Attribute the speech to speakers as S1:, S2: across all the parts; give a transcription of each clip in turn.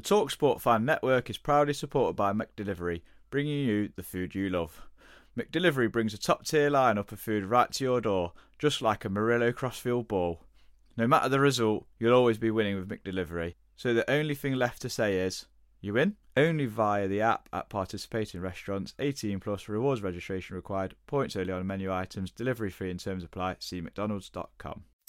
S1: The Talksport Fan Network is proudly supported by McDelivery, bringing you the food you love. McDelivery brings a top tier lineup of food right to your door, just like a Murillo Crossfield ball. No matter the result, you'll always be winning with McDelivery. So the only thing left to say is, you win? Only via the app at participating restaurants. 18 plus rewards registration required. Points only on menu items. Delivery free in terms apply. See McDonald's.com.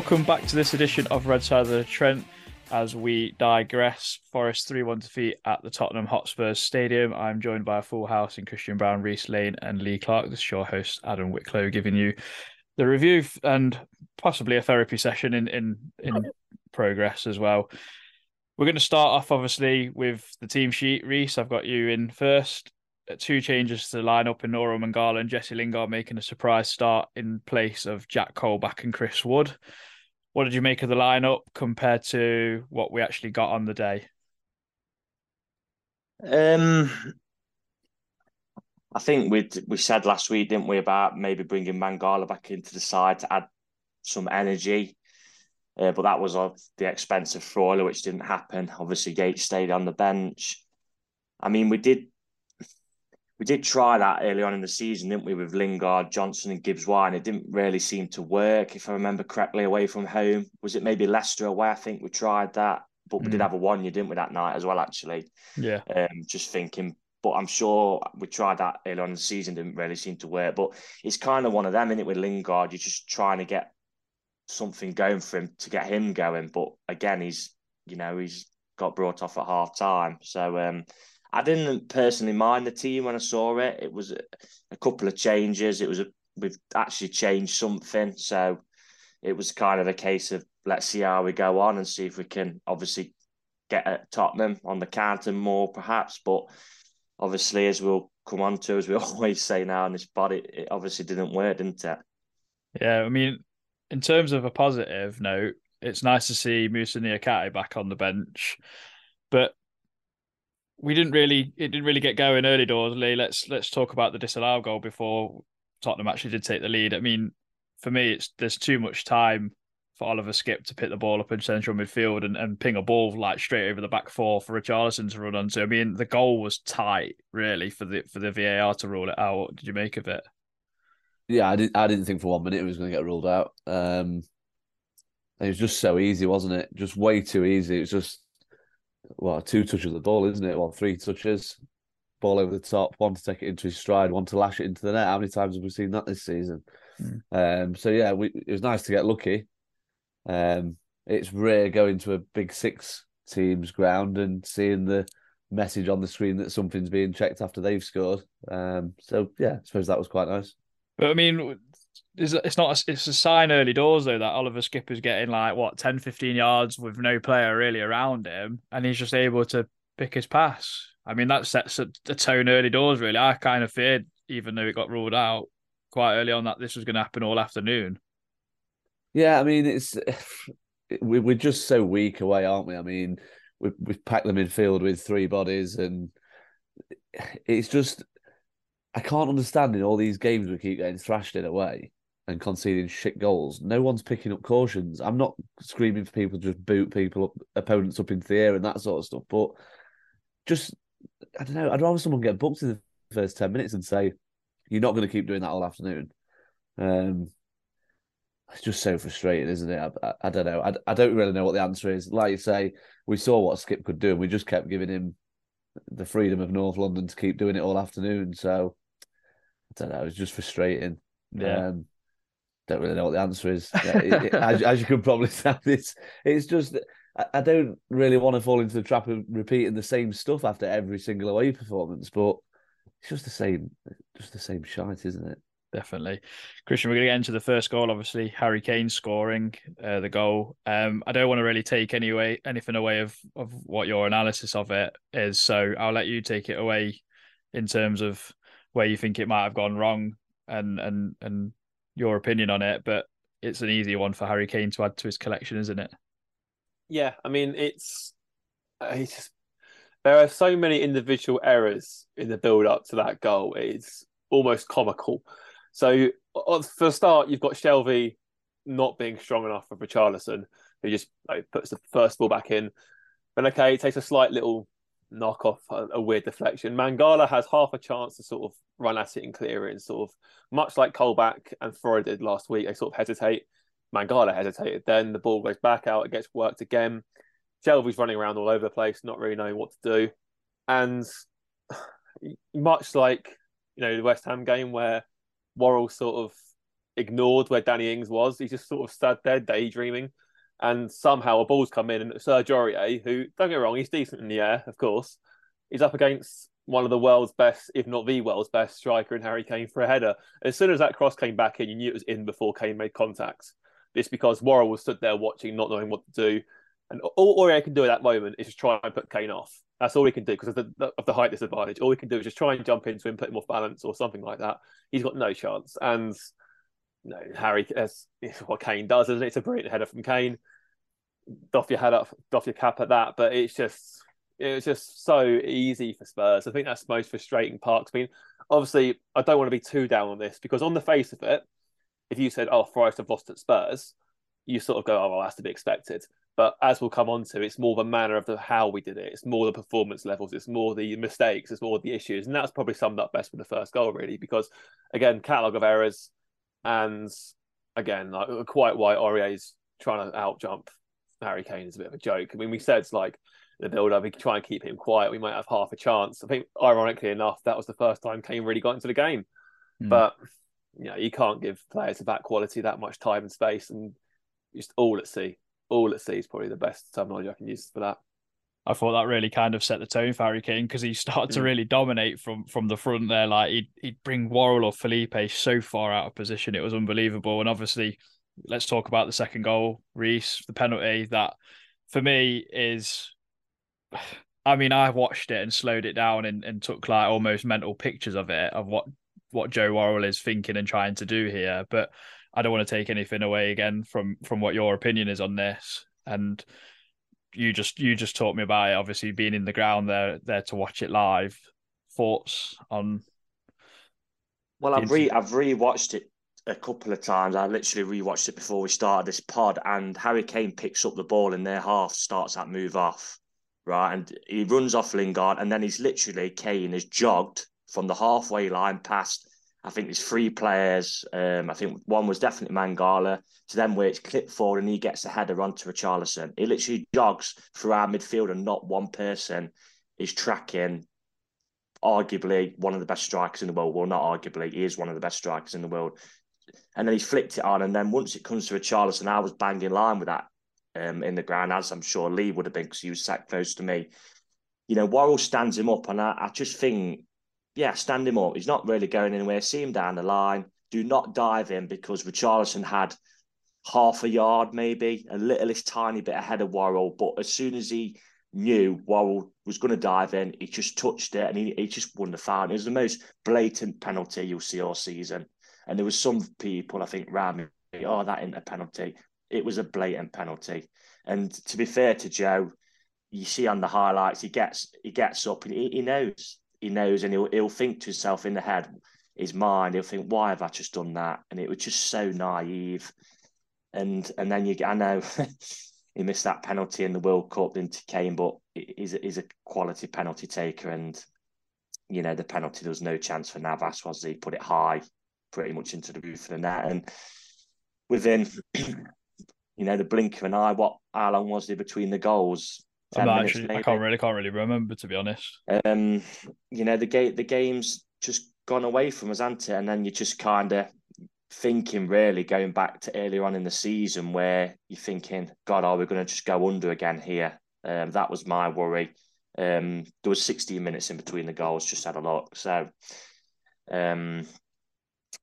S2: Welcome back to this edition of Red Side of the Trent. As we digress, Forest 3 1 defeat at the Tottenham Hotspurs Stadium. I'm joined by a full house in Christian Brown, Reese Lane, and Lee Clark. This is your host, Adam Wicklow, giving you the review and possibly a therapy session in, in, in progress as well. We're going to start off, obviously, with the team sheet. Reese, I've got you in first. Uh, Two changes to the lineup in Orel Mangala and Jesse Lingard making a surprise start in place of Jack Colback and Chris Wood. What did you make of the lineup compared to what we actually got on the day?
S3: Um, I think we we said last week, didn't we, about maybe bringing Mangala back into the side to add some energy. Uh, but that was of the expense of Freuler, which didn't happen. Obviously, Gates stayed on the bench. I mean, we did we did try that early on in the season, didn't we, with Lingard, Johnson, and Gibbs White? It didn't really seem to work, if I remember correctly, away from home. Was it maybe Leicester away? I think we tried that, but we did
S2: Mm.
S3: have a one, you didn't we, that night as well, actually.
S2: Yeah.
S3: Um, just thinking, but I'm sure we tried that early on in the season, didn't really seem to work. But it's kind of one of them, isn't it, with Lingard? You're just trying to get something going for him to get him going. But again, he's you know he's got brought off at half time, so um, I didn't personally mind the team when I saw it. It was a, a couple of changes. It was a we've actually changed something, so it was kind of a case of let's see how we go on and see if we can obviously get at Tottenham on the counter more, perhaps. But obviously, as we'll come on to, as we always say now in this pod, it, it obviously didn't work, didn't it?
S2: Yeah. I mean, in terms of a positive note, it's nice to see Moussa Niakhaté back on the bench, but we didn't really it didn't really get going early doors. Lee, let's let's talk about the disallowed goal before Tottenham actually did take the lead. I mean, for me, it's there's too much time for Oliver Skipp to pick the ball up in central midfield and, and ping a ball like straight over the back four for Richarlison to run onto. I mean, the goal was tight, really, for the for the VAR to rule it out. What did you make of it?
S4: Yeah, I didn't. I didn't think for one minute it was going to get ruled out. Um, it was just so easy, wasn't it? Just way too easy. It was just well, two touches of the ball, isn't it? Well, three touches, ball over the top, one to take it into his stride, one to lash it into the net. How many times have we seen that this season? Um, so yeah, we, it was nice to get lucky. Um, it's rare going to a big six teams ground and seeing the message on the screen that something's being checked after they've scored. Um, so yeah, I suppose that was quite nice.
S2: But I mean, it's not a, it's a sign early doors though that Oliver Skipper's getting like what 10, 15 yards with no player really around him, and he's just able to pick his pass. I mean, that sets a, a tone early doors. Really, I kind of feared, even though it got ruled out quite early on, that this was going to happen all afternoon.
S4: Yeah, I mean it's we we're just so weak away, aren't we? I mean, we we've packed the midfield with three bodies, and it's just I can't understand in all these games we keep getting thrashed in away. And conceding shit goals, no one's picking up cautions. I'm not screaming for people to just boot people up, opponents up into the air and that sort of stuff, but just I don't know. I'd rather someone get booked in the first ten minutes and say, "You're not going to keep doing that all afternoon." Um, it's just so frustrating, isn't it? I, I, I don't know. I, I don't really know what the answer is. Like you say, we saw what Skipp could do, and we just kept giving him the freedom of North London to keep doing it all afternoon. So I don't know. It's just frustrating.
S2: Yeah.
S4: Um, don't really know what the answer is. As, as you could probably tell, it's it's just I, I don't really want to fall into the trap of repeating the same stuff after every single away performance, but it's just the same, just the same shite, isn't it?
S2: definitely. Christian, we're going to get into the first goal. Obviously, Harry Kane scoring uh, the goal. Um, I don't want to really take any way, anything away of of what your analysis of it is. So I'll let you take it away in terms of where you think it might have gone wrong and and and your opinion on it. But it's an easy one for Harry Kane to add to his collection, isn't it?
S5: Yeah, I mean it's, uh, it's there are so many individual errors in the build up to that goal. It's almost comical. So uh, for a start, you've got Shelvey not being strong enough for Richarlison, who just like, puts the first ball back in. But okay, it takes a slight little knock off, a, a weird deflection. Mangala has half a chance to sort of run at it and clear it, and sort of much like Colback and Freuler did last week, they sort of hesitate. Mangala hesitated. Then the ball goes back out, it gets worked again. Shelvey's running around all over the place, not really knowing what to do. And much like you know the West Ham game where Worrall sort of ignored where Danny Ings was, he just sort of stood there daydreaming. And somehow a ball's come in, and Serge Aurier, who don't get wrong, he's decent in the air, of course. He's up against one of the world's best, if not the world's best striker in Harry Kane for a header. As soon as that cross came back in, you knew it was in before Kane made contact. It's because Worrall was stood there watching, not knowing what to do. And all Aurier can do at that moment is just try and put Kane off. That's all he can do because of the, of the height disadvantage. All he can do is just try and jump into him, put him off balance or something like that. He's got no chance. And know, Harry, as what Kane does, isn't it? It's a brilliant header from Kane. Doff your head up, doff your cap at that. But it's just, it was just so easy for Spurs. I think that's the most frustrating part. I mean, obviously, I don't want to be too down on this because on the face of it, if you said, "Oh, Forest have lost at Spurs," you sort of go, "Oh, well, that's to be expected." But as we'll come on to, it's more the manner of the how we did it. It's more the performance levels. It's more the mistakes. It's more the issues, and that's probably summed up best with the first goal, really. Because again, catalogue of errors, and again, like quite why Aurier's trying to outjump Harry Kane is a bit of a joke. I mean, we said it's like the build up, we try and keep him quiet. We might have half a chance. I think, ironically enough, that was the first time Kane really got into the game.
S2: Mm.
S5: But you know, you can't give players of that quality that much time and space, and just all at sea. All at sea is probably the best terminology I can use for that.
S2: I thought that really kind of set the tone for Harry Kane because he started to
S5: Mm.
S2: really dominate from from the front there. Like he'd he'd bring Worrall or Felipe so far out of position, it was unbelievable. And obviously, let's talk about the second goal, Reese, the penalty that for me is. I mean, I watched it and slowed it down and, and took like almost mental pictures of it of what what Joe Worrall is thinking and trying to do here. But I don't want to take anything away again from from what your opinion is on this. And you just you just taught me about it. Obviously, being in the ground there there to watch it live. Thoughts on?
S3: Well, I've re I've rewatched it a couple of times. I literally rewatched it before we started this pod, and Harry Kane picks up the ball in their half, starts that move off, right, and he runs off Lingard, and then he's literally Kane has jogged from the halfway line past. I think there's three players. Um, I think one was definitely Mangala. To them where it's clipped forward and he gets the header onto Richarlison. He literally jogs through our midfield and not one person is tracking arguably one of the best strikers in the world. Well, not arguably, he is one of the best strikers in the world. And then he flicked it on. And then once it comes to Richarlison, I was bang in line with that um, in the ground, as I'm sure Lee would have been because he was sat close to me. You know, Worrall stands him up, and I, I just think, yeah, stand him up. He's not really going anywhere. See him down the line. Do not dive in because Richarlison had half a yard, maybe a littlest tiny bit ahead of Worrall. But as soon as he knew Worrall was going to dive in, he just touched it and he, he just won the foul. It was the most blatant penalty you'll see all season. And there was some people, I think, round me, oh, that ain't a penalty. It was a blatant penalty. And to be fair to Joe, you see on the highlights, he gets he gets up and he, he knows. He knows and he'll, he'll think to himself in the head, his mind, he'll think, "Why have I just done that?" And it was just so naive. And and then you, I know he missed that penalty in the World Cup, into Kane, but he's he's a quality penalty taker, and you know the penalty there was no chance for Navas, was he? Put it high, pretty much into the roof of the net, and within you know the blink of an eye, what how long was there between the goals?
S2: I'm actually, I can't really can't really remember to be honest.
S3: Um, you know the game the game's just gone away from us, hasn't it? And then you just kind of thinking really going back to earlier on in the season where you're thinking, God, are we going to just go under again here? Um, that was my worry. Um, there was 16 minutes in between the goals. Just had a look. So, um,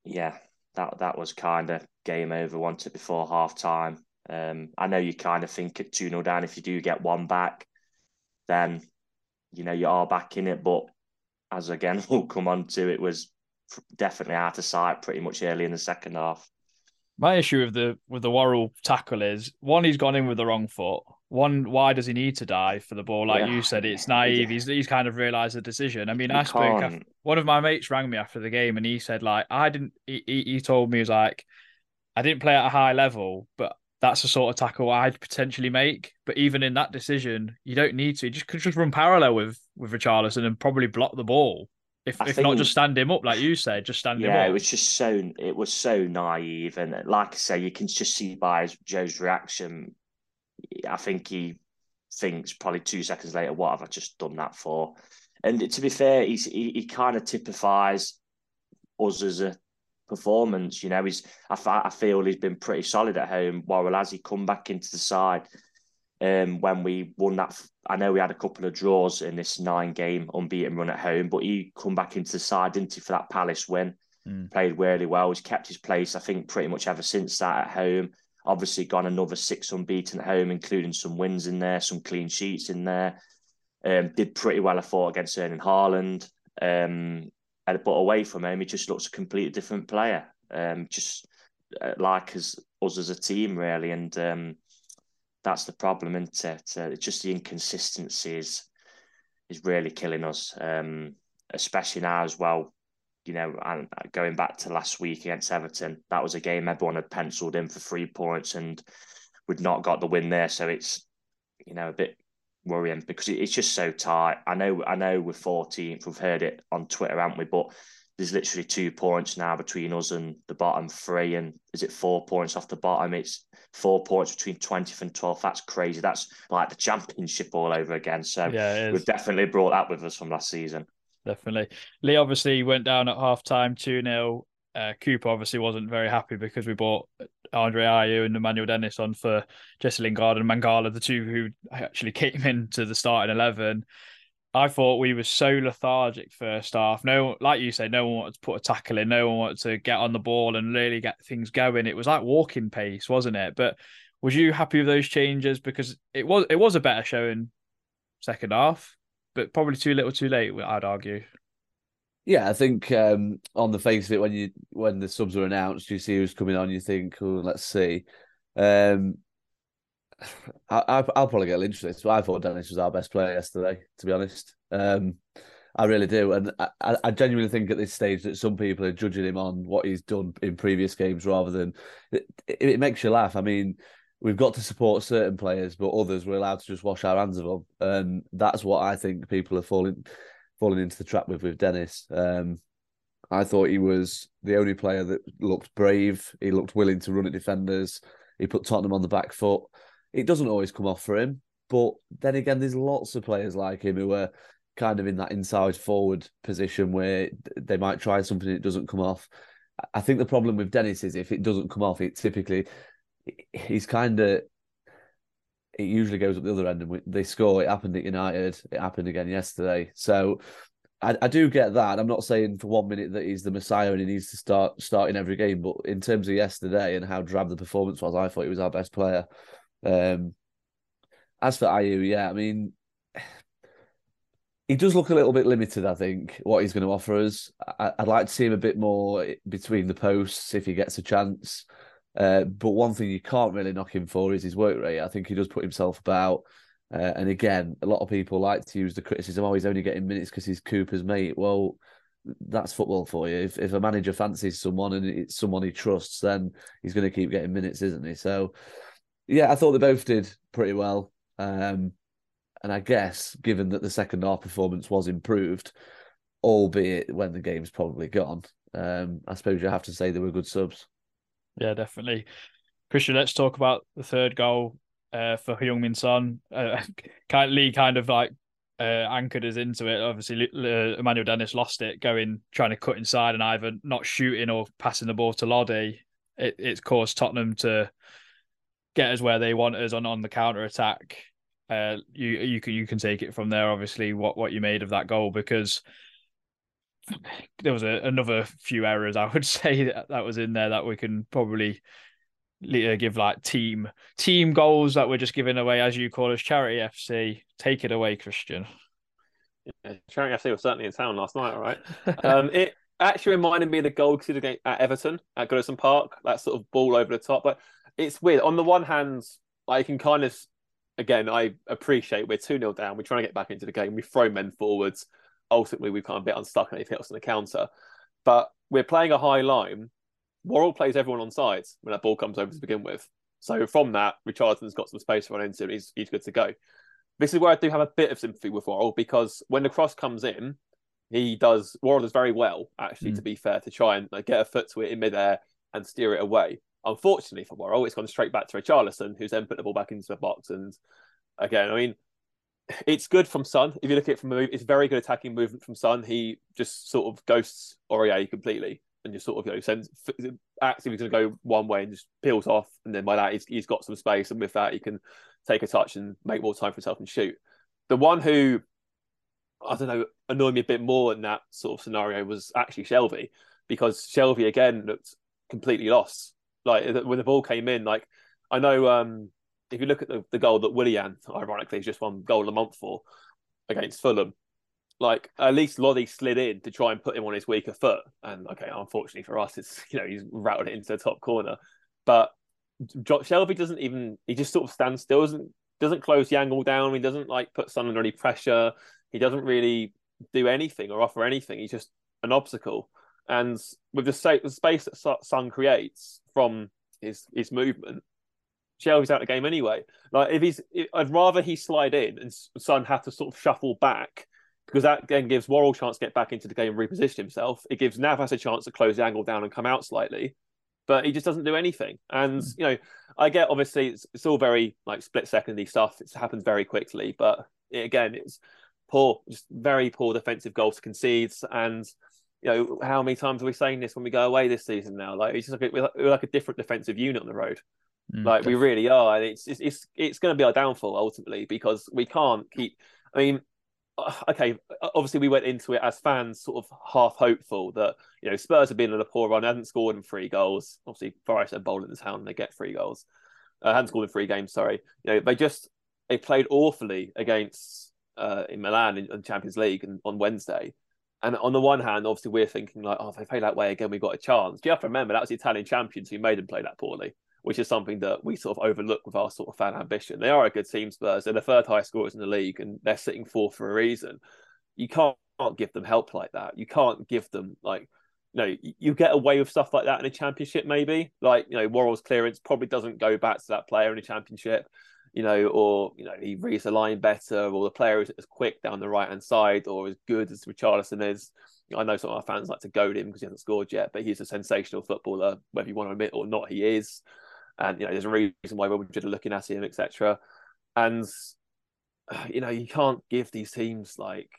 S3: yeah, that that was kind of game over. Wanted before half time. Um, I know you kind of think at 2 0 down, if you do get one back, then you know you are back in it. But as again we'll come on to, it was definitely out of sight pretty much early in the second half.
S2: My issue with the with the Worrall tackle is one, he's gone in with the wrong foot. One, why does he need to dive for the ball? Like yeah. you said, it's naive. He's he's kind of realised the decision. I mean, you I spoke. After, one of my mates rang me after the game, and he said like I didn't. He, he told me he was like, I didn't play at a high level, but that's the sort of tackle I'd potentially make. But even in that decision, you don't need to. You just could just run parallel with with Richarlison and probably block the ball. If, if think, not, just stand him up, like you said, just stand
S3: yeah,
S2: him up.
S3: Yeah, it was just so it was so naive, and uh, like I say, you can just see by Joe's reaction. I think he thinks probably two seconds later, what have I just done that for? And to be fair, he's, he he kind of typifies us as a performance. You know, he's I, I feel he's been pretty solid at home. While as he come back into the side, um, when we won that. I know we had a couple of draws in this nine game unbeaten run at home, but he come back into the side, didn't he, for that Palace win? Mm. Played really well. He's kept his place, I think, pretty much ever since that at home. Obviously, gone another six unbeaten at home, including some wins in there, some clean sheets in there. Um, did pretty well, I thought, against Erling Haaland. Um, but away from him, he just looks a completely different player. Um, just uh, like as us as a team, really. And um, that's the problem, isn't it? Uh, just the inconsistencies is really killing us, um, especially now as well. You know, and going back to last week against Everton, that was a game everyone had penciled in for three points, and we'd not got the win there. So it's you know a bit worrying because it's just so tight. I know, I know, we're 14th. We've heard it on Twitter, haven't we? But there's literally two points now between us and the bottom three, and is it four points off the bottom? It's four points between 20th and 12th. That's crazy. That's like the championship all over again. So yeah, we've definitely brought that with us from last season.
S2: Definitely. Lee obviously went down at half time 2 0. Uh, Cooper obviously wasn't very happy because we bought Andre Ayew and Emmanuel Dennis on for Jesse Lingard and Mangala, the two who actually came into the starting 11. I thought we were so lethargic first half. No, like you said, no one wanted to put a tackle in. No one wanted to get on the ball and really get things going. It was like walking pace, wasn't it? But was you happy with those changes? Because it was it was a better showing second half, but probably too little, too late. I'd argue.
S4: Yeah, I think um, on the face of it, when you when the subs were announced, you see who's coming on. You think, oh, let's see. Um, I, will probably get lynched this, but I thought Dennis was our best player yesterday. To be honest, um, I really do, and I, I, genuinely think at this stage that some people are judging him on what he's done in previous games rather than it, it makes you laugh. I mean, we've got to support certain players, but others we're allowed to just wash our hands of them, and that's what I think people are falling falling into the trap with with Dennis. Um, I thought he was the only player that looked brave. He looked willing to run at defenders. He put Tottenham on the back foot it doesn't always come off for him. But then again, there's lots of players like him who are kind of in that inside forward position where they might try something and it doesn't come off. I think the problem with Dennis is if it doesn't come off, it typically he's kind of it usually goes up the other end and they score. It happened at United. It happened again yesterday. So I, I, do get that. I'm not saying for one minute that he's the messiah and he needs to start starting every game. But in terms of yesterday and how drab the performance was, I thought he was our best player. Um, as for Ayew, yeah, I mean, he does look a little bit limited. I think what he's going to offer us. I, would like to see him a bit more between the posts if he gets a chance. Uh, but one thing you can't really knock him for is his work rate. I think he does put himself about. Uh, and again, a lot of people like to use the criticism, oh, he's only getting minutes because he's Cooper's mate. Well, that's football for you. If if a manager fancies someone and it's someone he trusts, then he's going to keep getting minutes, isn't he? So, yeah, I thought they both did pretty well. Um, and I guess, given that the second half performance was improved, albeit when the game's probably gone, um, I suppose you have to say they were good subs.
S2: Yeah, definitely. Christian, let's talk about the third goal uh, for Heung-min Son. Uh, Lee kind of like uh, anchored us into it. Obviously, uh, Emmanuel Dennis lost it, going trying to cut inside and either not shooting or passing the ball to Lodi. It, it's caused Tottenham to get us where they want us on on the counter attack. Uh, you you can you can take it from there. Obviously, what what you made of that goal because there was a, another few errors I would say that, that was in there that we can probably give like team team goals that we're just giving away as you call us charity FC. Take it away, Christian.
S5: Yeah, charity FC was certainly in town last night. All right, um, it actually reminded me of the goal game at Everton at Goodison Park. That sort of ball over the top. but it's weird. On the one hand, I can kind of again I appreciate we're two 0 down. We're trying to get back into the game. We throw men forwards. Ultimately, we've kind of bit unstuck and they've hit us on the counter. But we're playing a high line Worrall plays everyone on sides when that ball comes over to begin with. So from that, Richarlison's got some space to run into and he's, he's good to go. This is where I do have a bit of sympathy with Worrall because when the cross comes in, he does, Worrall does very well, actually, mm. to be fair, to try and like, get a foot to it in midair and steer it away. Unfortunately for Worrall, it's gone straight back to Richarlison, who's then put the ball back into the box. And again, I mean, it's good from Son. If you look at it from a move, it's very good attacking movement from Son. He just sort of ghosts Aurier completely and just sort of you know sends actively going to go one way and just peels off, and then by that he's, he's got some space, and with that he can take a touch and make more time for himself and shoot. The one who I don't know annoyed me a bit more in that sort of scenario was actually Shelvey because Shelvey again looked completely lost. Like when the ball came in, like I know um, if you look at the, the goal that Willian, ironically, has just won goal the month for against Fulham, like at least Lodi slid in to try and put him on his weaker foot. And okay, unfortunately for us, it's you know he's routed it into the top corner. But Shelvey doesn't even he just sort of stands still, doesn't doesn't close the angle down. He doesn't like put Son under any pressure. He doesn't really do anything or offer anything. He's just an obstacle. And with the, the space that Son creates from his his movement, Shelvey's out of the game anyway. Like if he's, I'd rather he slide in and Son have to sort of shuffle back because that then gives Worrall a chance to get back into the game and reposition himself. It gives Navas a chance to close the angle down and come out slightly, but he just doesn't do anything. And mm. you know, I get obviously it's, it's all very like split secondy stuff. It's happened very quickly, but it, again, it's poor, just very poor defensive goals to concede. And you know, how many times are we saying this when we go away this season now? Like it's just like we're like a different defensive unit on the road. Mm, like definitely. we really are. And it's it's it's, it's going to be our downfall ultimately because we can't keep. I mean, okay, obviously we went into it as fans, sort of half hopeful that you know Spurs have been on a poor run, hadn't scored in three goals. Obviously, Forest are bold in the town; and they get three goals. Uh, hadn't scored in three games. Sorry, you know they just they played awfully against uh, in Milan in, in Champions League and, on Wednesday. And on the one hand, obviously we're thinking like, oh, if they play that way again, we've got a chance. Do you have to remember that was the Italian champions who made them play that poorly? Which is something that we sort of overlook with our sort of fan ambition. They are a good team, Spurs. They're the third highest scorers in the league, and they're sitting fourth for a reason. You can't, can't give them help like that. You can't give them like, you know, you get away with stuff like that in a championship, maybe. Like, you know, Worrall's clearance probably doesn't go back to that player in a championship, you know, or you know, he reads the line better, or the player is as quick down the right hand side, or as good as Richarlison is. I know some of our fans like to goad him because he hasn't scored yet, but he's a sensational footballer, whether you want to admit or not, he is and you know there's a reason why are looking at him, etc. And you know you can't give these teams like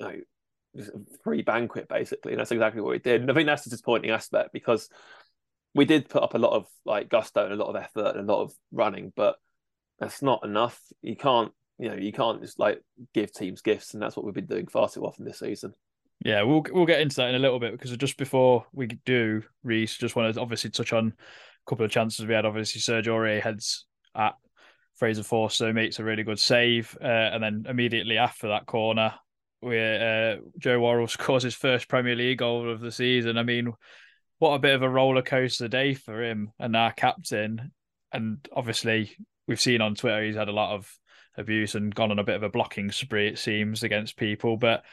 S5: you know free banquet basically, and that's exactly what we did. And I think that's the disappointing aspect because we did put up a lot of like gusto and a lot of effort and a lot of running, but that's not enough. You can't you know you can't just like give teams gifts, and that's what we've been doing far too often this season.
S2: Yeah, we'll we'll get into that in a little bit because just before we do, Reese, just want to obviously touch on couple of chances we had. Obviously, Sergio Aurier heads at Fraser Force, Forster, makes a really good save, uh, and then immediately after that corner, where uh, Joe Worrall scores his first Premier League goal of the season. I mean, what a bit of a roller coaster day for him and our captain. And obviously, we've seen on Twitter he's had a lot of abuse and gone on a bit of a blocking spree, it seems, against people. But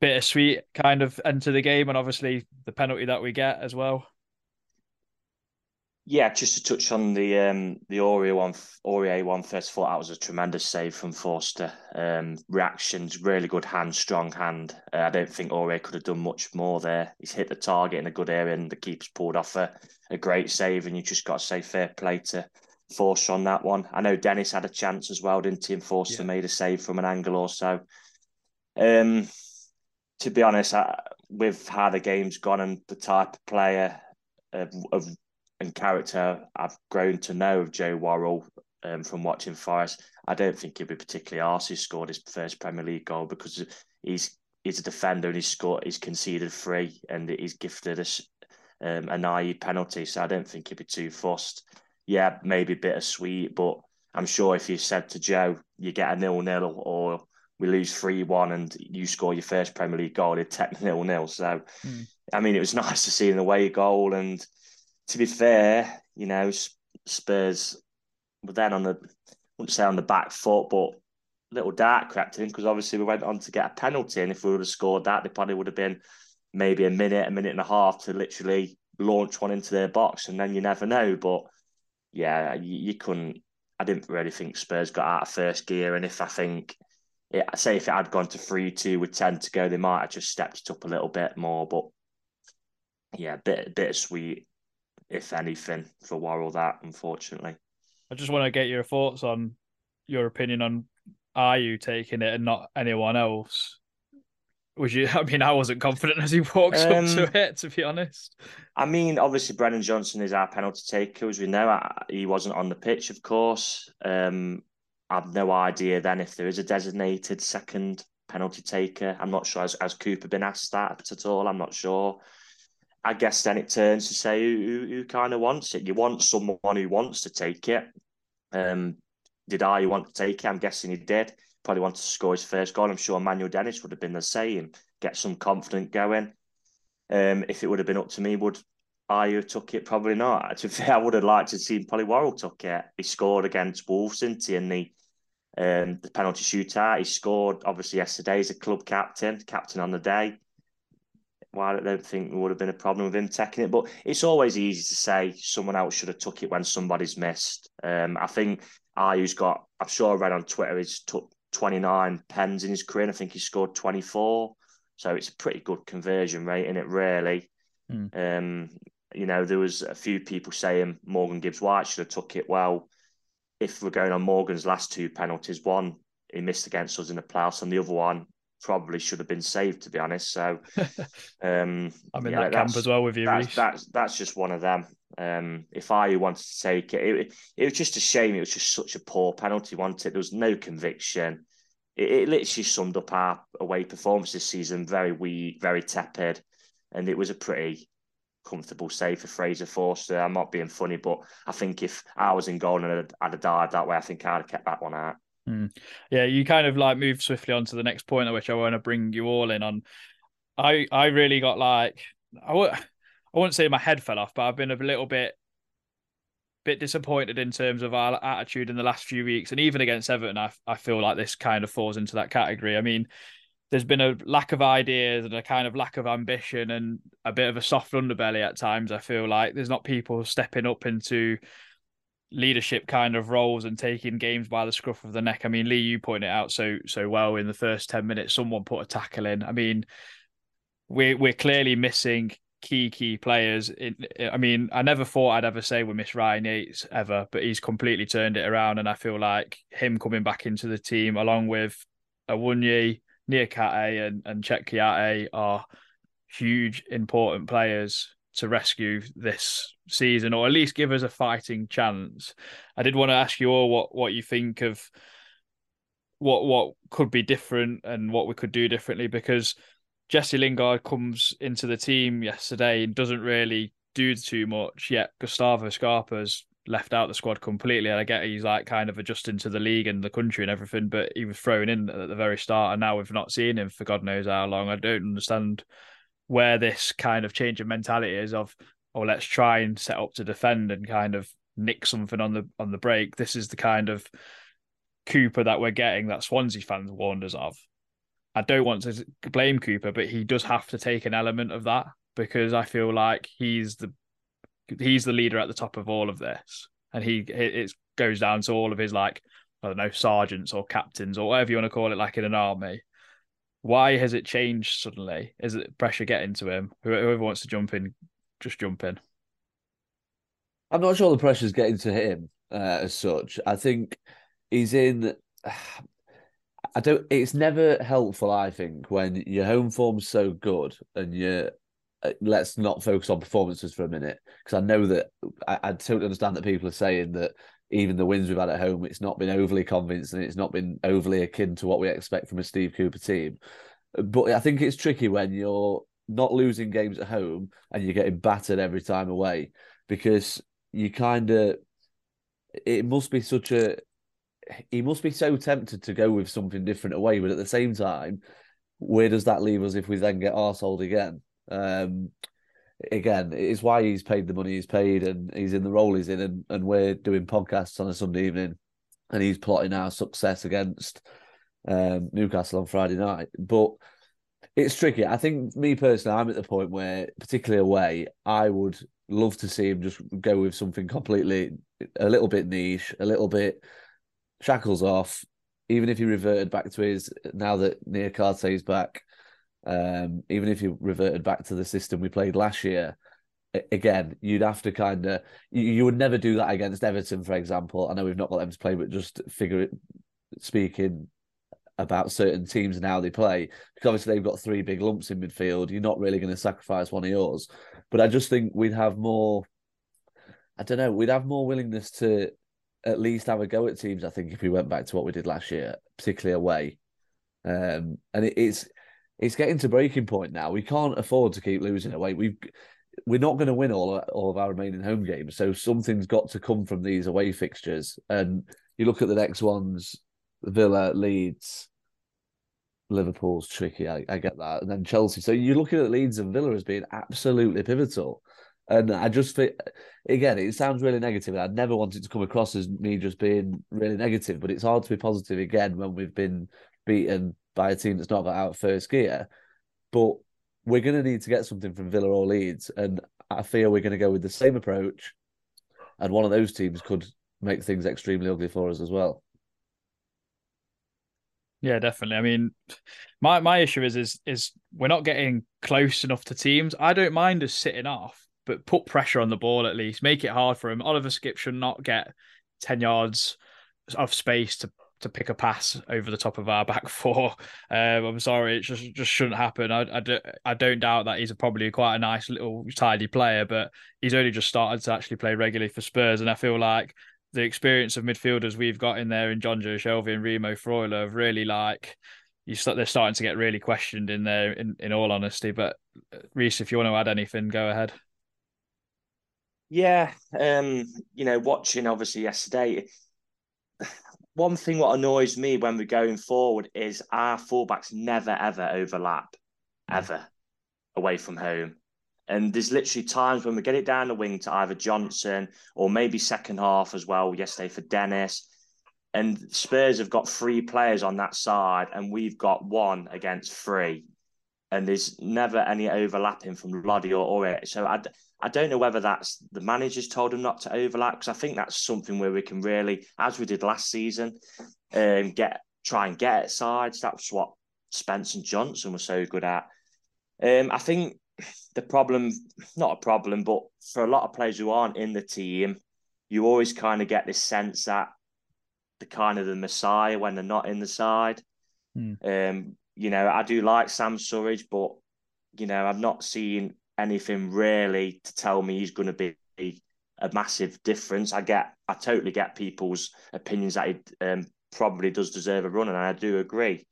S2: bittersweet kind of end to the game, and obviously the penalty that we get as well.
S3: Yeah, just to touch on the um the Aurier one, Aurier one first thought that was a tremendous save from Forster. Um, reactions, really good hand, strong hand. Uh, I don't think Aurier could have done much more there. He's hit the target in a good area, and the keeper's pulled off a, a great save. And you just got to say fair play to Forster on that one. I know Dennis had a chance as well, didn't he? And Forster yeah. made a save from an angle or so. Um, to be honest, I, with how the game's gone and the type of player of, of and character I've grown to know of Joe Worrall um, from watching Forest, I don't think he'd be particularly arsed he scored his first Premier League goal because he's he's a defender and he's scored he's conceded three and he's gifted us um, a naive penalty. So I don't think he'd be too fussed. Yeah, maybe bittersweet, but I'm sure if you said to Joe, you get a nil nil or we lose three one and you score your first Premier League goal, he'd take nil nil. So mm. I mean, it was nice to see an away goal and to be fair, you know, Spurs were then on the, I wouldn't say on the back foot, but little dark crept in because obviously we went on to get a penalty. And if we would have scored that, they probably would have been maybe a minute, a minute and a half to literally launch one into their box. And then you never know. But yeah, you, you couldn't, I didn't really think Spurs got out of first gear. And if I think, it, say if it had gone to 3 2 with 10 to go, they might have just stepped it up a little bit more. But yeah, bit, bit sweet if anything, for Worrall that, unfortunately.
S2: I just want to get your thoughts on your opinion on are you taking it and not anyone else. Was you? I mean, I wasn't confident as he walks um, up to um, it. To be honest,
S3: I mean, obviously Brennan Johnson is our penalty taker, as we know. He wasn't on the pitch, of course. Um, I've no idea then if there is a designated second penalty taker. I'm not sure. Has, has Cooper been asked that at all? I'm not sure. I guess then it turns to say who, who, who kind of wants it. You want someone who wants to take it. Um, did Ayew want to take it? I'm guessing he did. Probably wanted to score his first goal. I'm sure Emmanuel Dennis would have been the same. Get some confidence going. Um, if it would have been up to me, would I have took it? Probably not. To be fair, I would have liked to see probably Worrall took it. He scored against Wolves, didn't in the um, the penalty shootout. He scored obviously yesterday as a club captain, captain on the day why I don't think there would have been a problem with him taking it. But it's always easy to say someone else should have took it when somebody's missed. Um, I think Ayew's got, I'm sure I read on Twitter, he's took 29 pens in his career. I think he scored 24. So it's a pretty good conversion rate in it, really. Mm. Um, you know, there was a few people saying Morgan Gibbs White should have took it. Well, if we're going on Morgan's last two penalties, one he missed against us in the playoffs, and the other one probably should have been saved, to be honest. So um,
S2: I'm in yeah, that camp as well with you.
S3: That's, that's, that's just one of them. Um, if I wanted to take it, it, it was just a shame. It was just such a poor penalty. Wanted there was no conviction. It, it literally summed up our away performance this season. Very weak, very tepid, and it was a pretty comfortable save for Fraser Forster. I'm not being funny, but I think if I was in goal and I'd, I'd have died that way, I think I'd have kept that one out.
S2: Mm. Yeah, you kind of like move swiftly on to the next point, which I want to bring you all in on. I I really got like I wouldn't say my head fell off, but I've been a little bit bit disappointed in terms of our attitude in the last few weeks, and even against Everton, I I feel like this kind of falls into that category. I mean, there's been a lack of ideas and a kind of lack of ambition and a bit of a soft underbelly at times. I feel like there's not people stepping up into leadership kind of roles and taking games by the scruff of the neck. I mean, Lee, you pointed out so so well in the first ten minutes. Someone put a tackle in. I mean, we're we're clearly missing key key players. In, I mean, I never thought I'd ever say we miss Ryan Yates ever, but he's completely turned it around, and I feel like him coming back into the team along with Awoniyi, Niakhaté, and and Kouyaté are huge important players to rescue this season, or at least give us a fighting chance. I did want to ask you all what what you think of what what could be different and what we could do differently because Jesse Lingard comes into the team yesterday and doesn't really do too much yet. Gustavo Scarpa's left out the squad completely. And I get he's like kind of adjusting to the league and the country and everything, but he was thrown in at the very start, and now we've not seen him for God knows how long. I don't understand where this kind of change of mentality is of oh let's try and set up to defend and kind of nick something on the on the break. This is the kind of Cooper that we're getting that Swansea fans warned us of. I don't want to blame Cooper, but he does have to take an element of that because I feel like he's the he's the leader at the top of all of this, and he it goes down to all of his like I don't know sergeants or captains or whatever you want to call it, like in an army. Why has it changed suddenly? Is it pressure getting to him? Whoever wants to jump in, just jump in.
S4: I'm not sure the pressure's getting to him uh, as such. I think he's in. I don't. It's never helpful. I think when your home form's so good and you uh, let's not focus on performances for a minute because I know that I, I totally understand that people are saying that even the wins we've had at home, it's not been overly convincing. It's not been overly akin to what we expect from a Steve Cooper team. But I think it's tricky when you're not losing games at home and you're getting battered every time away because you kind of it must be such a he must be so tempted to go with something different away, but at the same time, where does that leave us if we then get arseholed again? Um, again, it's why he's paid the money he's paid and he's in the role he's in, and, and we're doing podcasts on a Sunday evening, and he's plotting our success against um, Newcastle on Friday night. But it's tricky. I think me personally, I'm at the point where, particularly away, I would love to see him just go with something completely a little bit niche, a little bit shackles off. Even if he reverted back to his now that Niakhaté is back, um, even if you reverted back to the system we played last year, again, you'd have to kind of you, you, would never do that against Everton, for example. I know we've not got them to play, but just figure it speaking about certain teams and how they play, because obviously they've got three big lumps in midfield. You're not really going to sacrifice one of yours, but I just think we'd have more. I don't know. We'd have more willingness to at least have a go at teams. I think if we went back to what we did last year, particularly away, um, and it, it's it's getting to breaking point now. We can't afford to keep losing away. We've we're not going to win all all of our remaining home games, so something's got to come from these away fixtures. And you look at the next ones: Villa, Leeds, Liverpool's tricky. I, I get that, and then Chelsea. So you're looking at Leeds and Villa as being absolutely pivotal. And I just think, again, it sounds really negative. I never want it to come across as me just being really negative, but it's hard to be positive again when we've been beaten by a team that's not got out of first gear. But we're going to need to get something from Villa or Leeds, and I fear we're going to go with the same approach, and one of those teams could make things extremely ugly for us as well.
S2: Yeah, definitely. I mean, my my issue is is is we're not getting close enough to teams. I don't mind us sitting off, but put pressure on the ball at least. Make it hard for him. Oliver Skipp should not get ten yards of space to to pick a pass over the top of our back four. Um, I'm sorry, it just just shouldn't happen. I, I, do, I don't doubt that he's probably quite a nice little tidy player, but he's only just started to actually play regularly for Spurs, and I feel like the experience of midfielders we've got in there in Jonjo Shelvey and Remo Freuler have really like you start they're starting to get really questioned in there in, in all honesty. But uh, Reese, if you want to add anything, go ahead.
S3: Yeah, um, you know, watching obviously yesterday, one thing what annoys me when we're going forward is our fullbacks never ever overlap, ever away from home. And there's literally times when we get it down the wing to either Johnson or maybe second half as well yesterday for Dennis. And Spurs have got three players on that side, and we've got one against three. And there's never any overlapping from Lodi or, or it. So I, I don't know whether that's the managers told them not to overlap because I think that's something where we can really, as we did last season, um, get try and get sides. That's what Spence and Johnson were so good at. Um, I think the problem, not a problem, but for a lot of players who aren't in the team, you always kind of get this sense that the kind of the messiah when they're not in the side. Hmm. Um, you know, I do like Sam Surridge, but you know, I've not seen anything really to tell me he's going to be a massive difference. I get, I totally get people's opinions that he um, probably does deserve a run, and I do agree.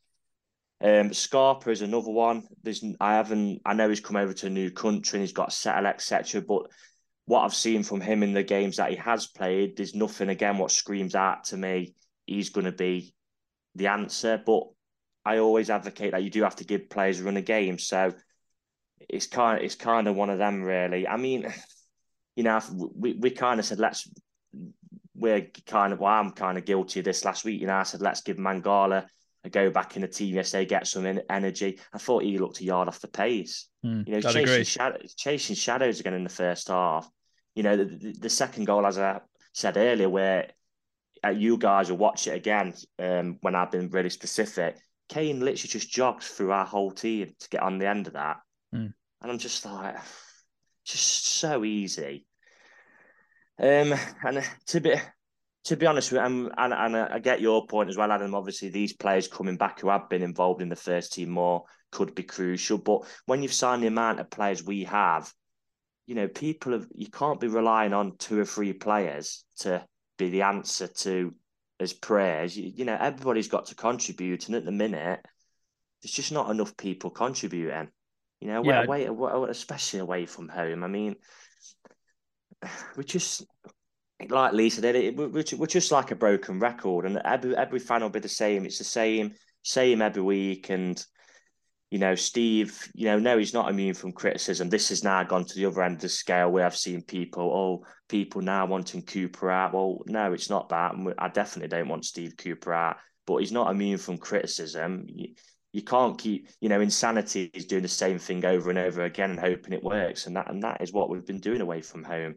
S3: Um, Scarpa is another one. There's, I haven't, I know he's come over to a new country and he's got a settle, etc. But what I've seen from him in the games that he has played, there's nothing again what screams out to me he's going to be the answer. But I always advocate that you do have to give players a run a game. So it's kind of, it's kind of one of them really. I mean, you know, we we kind of said let's we're kind of well, I'm kind of guilty of this last week. You know, I said let's give Mangala a go back in the team yesterday, get some energy. I thought he looked a yard off the pace.
S2: Mm,
S3: you know, chasing, shadows, chasing shadows again in the first half. You know, the, the, the, second goal, as I said earlier, where uh, you guys will watch it again um, when I've been really specific. Kane literally just jogs through our whole team to get on the end of that.
S2: Mm.
S3: And I'm just like, just so easy. Um, and to be to be honest with you, and, and I get your point as well, Adam. Obviously, these players coming back who have been involved in the first team more could be crucial. But when you've signed the amount of players we have, you know, people have you can't be relying on two or three players to be the answer to as prayers. You, you know, everybody's got to contribute, and at the minute, there's just not enough people contributing. You know, yeah. away, especially away from home. I mean, we just like Lisa did it. We're, we're just like a broken record, and every every fan will be the same. It's the same same every week, and you know, Steve, you know, no, he's not immune from criticism. This has now gone to the other end of the scale where I've seen people, oh, people now wanting Cooper out. Well, no, it's not that. I definitely don't want Steve Cooper out, but he's not immune from criticism. You, you can't keep, you know, insanity is doing the same thing over and over again and hoping it works. And that and that is what we've been doing away from home.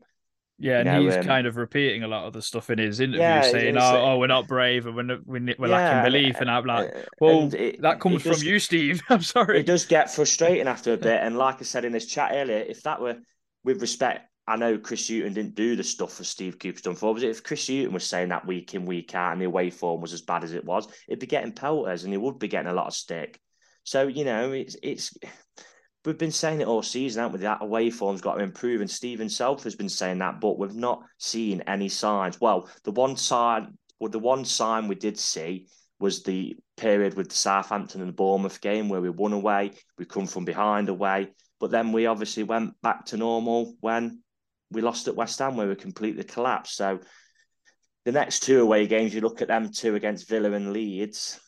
S2: Yeah, and you know, he's um, kind of repeating a lot of the stuff in his interview, yeah, saying, "Oh, oh, we're not brave, and we're we're, we're yeah, lacking belief." And I'm like, uh, "Well, it, that comes does, from you, Steve." I'm sorry.
S3: It does get frustrating after a bit, and like I said in this chat earlier, if that were with respect, I know Chris Hughton didn't do the stuff for Steve Cooper's done for. Was it if Chris Hughton was saying that week in week out, and the away form was as bad as it was, it'd be getting pelters, and he would be getting a lot of stick. So you know, it's it's we've been saying it all season, haven't we? That away form's got to improve, and Steve himself has been saying that, but we've not seen any signs. Well, the one sign, well, the one sign we did see was the period with the Southampton and the Bournemouth game where we won away, we come from behind away, but then we obviously went back to normal when we lost at West Ham, where we completely collapsed. So the next two away games, you look at them two against Villa and Leeds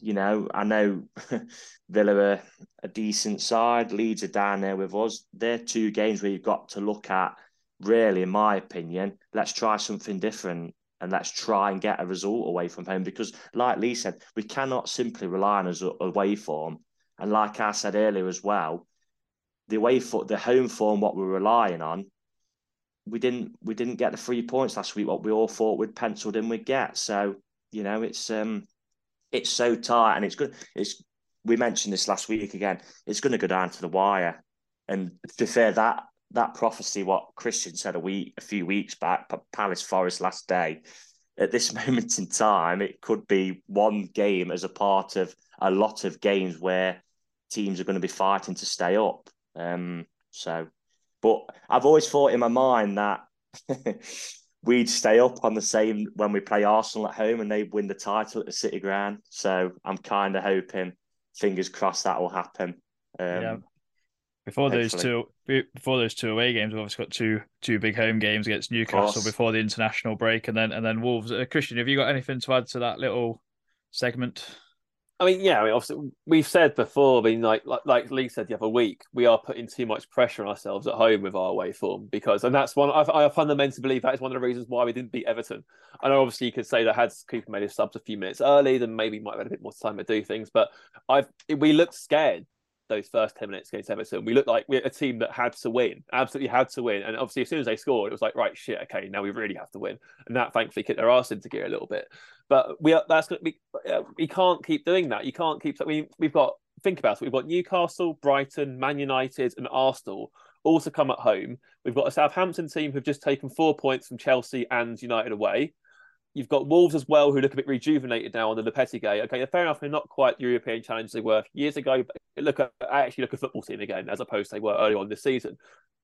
S3: you know, I know Villa are a decent side. Leeds are down there with us. They're two games where you've got to look at, really, in my opinion, let's try something different and let's try and get a result away from home. Because, like Lee said, we cannot simply rely on us a away form. And like I said earlier as well, the away for the home form, what we're relying on, we didn't we didn't get the three points last week. What we all thought we'd penciled in we'd get. So you know, it's um it's so tight and it's good. It's we mentioned this last week again. It's going to go down to the wire, and to fair, that that prophecy, what Christian said a week, a few weeks back, Palace Forest last day. At this moment in time, it could be one game as a part of a lot of games where teams are going to be fighting to stay up. Um, so, but I've always thought in my mind that we'd stay up on the same when we play Arsenal at home and they'd win the title at the City Ground. So I'm kind of hoping, fingers crossed, that will happen. Um, yeah.
S2: Before hopefully. those two, before those two away games, we've obviously got two two big home games against Newcastle before the international break, and then and then Wolves. Uh, Christian, have you got anything to add to that little segment?
S5: I mean, yeah, I mean, obviously, we've said before, I mean, like, like like Lee said the other week, we are putting too much pressure on ourselves at home with our away form because, and that's one I, I fundamentally believe that is one of the reasons why we didn't beat Everton. I know, obviously, you could say that had Cooper made his subs a few minutes early, then maybe might have had a bit more time to do things, but I've we looked scared those first 10 minutes against Everton. We looked like we're a team that had to win, absolutely had to win. And obviously, as soon as they scored, it was like, right, shit, okay, now we really have to win. And that thankfully kicked their ass into gear a little bit. But we are, that's we, uh, we can't keep doing that. You can't keep, we, we've got, think about it, we've got Newcastle, Brighton, Man United, and Arsenal all to come at home. We've got a Southampton team who've just taken four points from Chelsea and United away. You've got Wolves as well, who look a bit rejuvenated now on the Lopetegui. Okay, fair enough. They're not quite the European challenge they were years ago. Look, I actually look a football team again, as opposed to they were early on this season.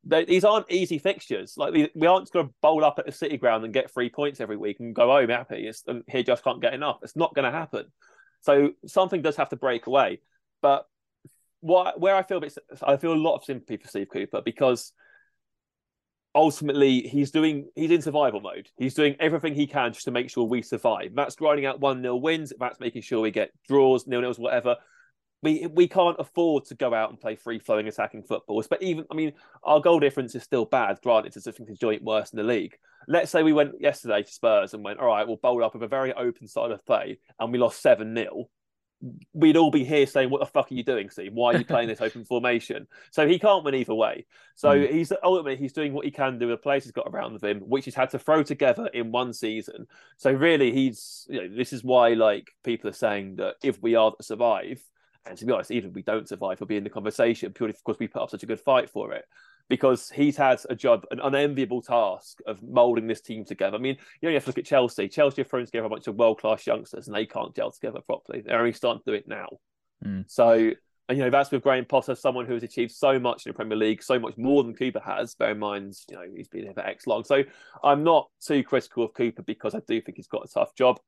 S5: They, these aren't easy fixtures. Like we, we aren't going to bowl up at the City Ground and get three points every week and go home happy. It's, and here just can't get enough. It's not going to happen. So something does have to break away. But what where I feel a bit, I feel a lot of sympathy for Steve Cooper because ultimately he's doing he's in survival mode. He's doing everything he can just to make sure we survive. That's grinding out one nil wins. That's making sure we get draws, nil nils, whatever. We we can't afford to go out and play free flowing attacking football. But even I mean, our goal difference is still bad. Granted, it's something joint worse in the league. Let's say we went yesterday to Spurs and went, all right, we'll bowl up with a very open side of play, and we lost seven 0 we'd all be here saying, "What the fuck are you doing, Steve? Why are you playing this open formation?" So he can't win either way. So mm. he's ultimately he's doing what he can do with the players he's got around him, which he's had to throw together in one season. So really, he's you know this is why like people are saying that if we are to survive, and to be honest, even if we don't survive, we'll be in the conversation purely because we put up such a good fight for it because he's had a job, an unenviable task of moulding this team together. I mean, you only have to look at Chelsea. Chelsea have thrown together a bunch of world class youngsters and they can't gel together properly. They're only starting to do it now. Mm. So, and, you know, that's with Graham Potter, someone who has achieved so much in the Premier League, so much more than Cooper has. Bear in mind, you know, he's been here for X long. So I'm not too critical of Cooper because I do think he's got a tough job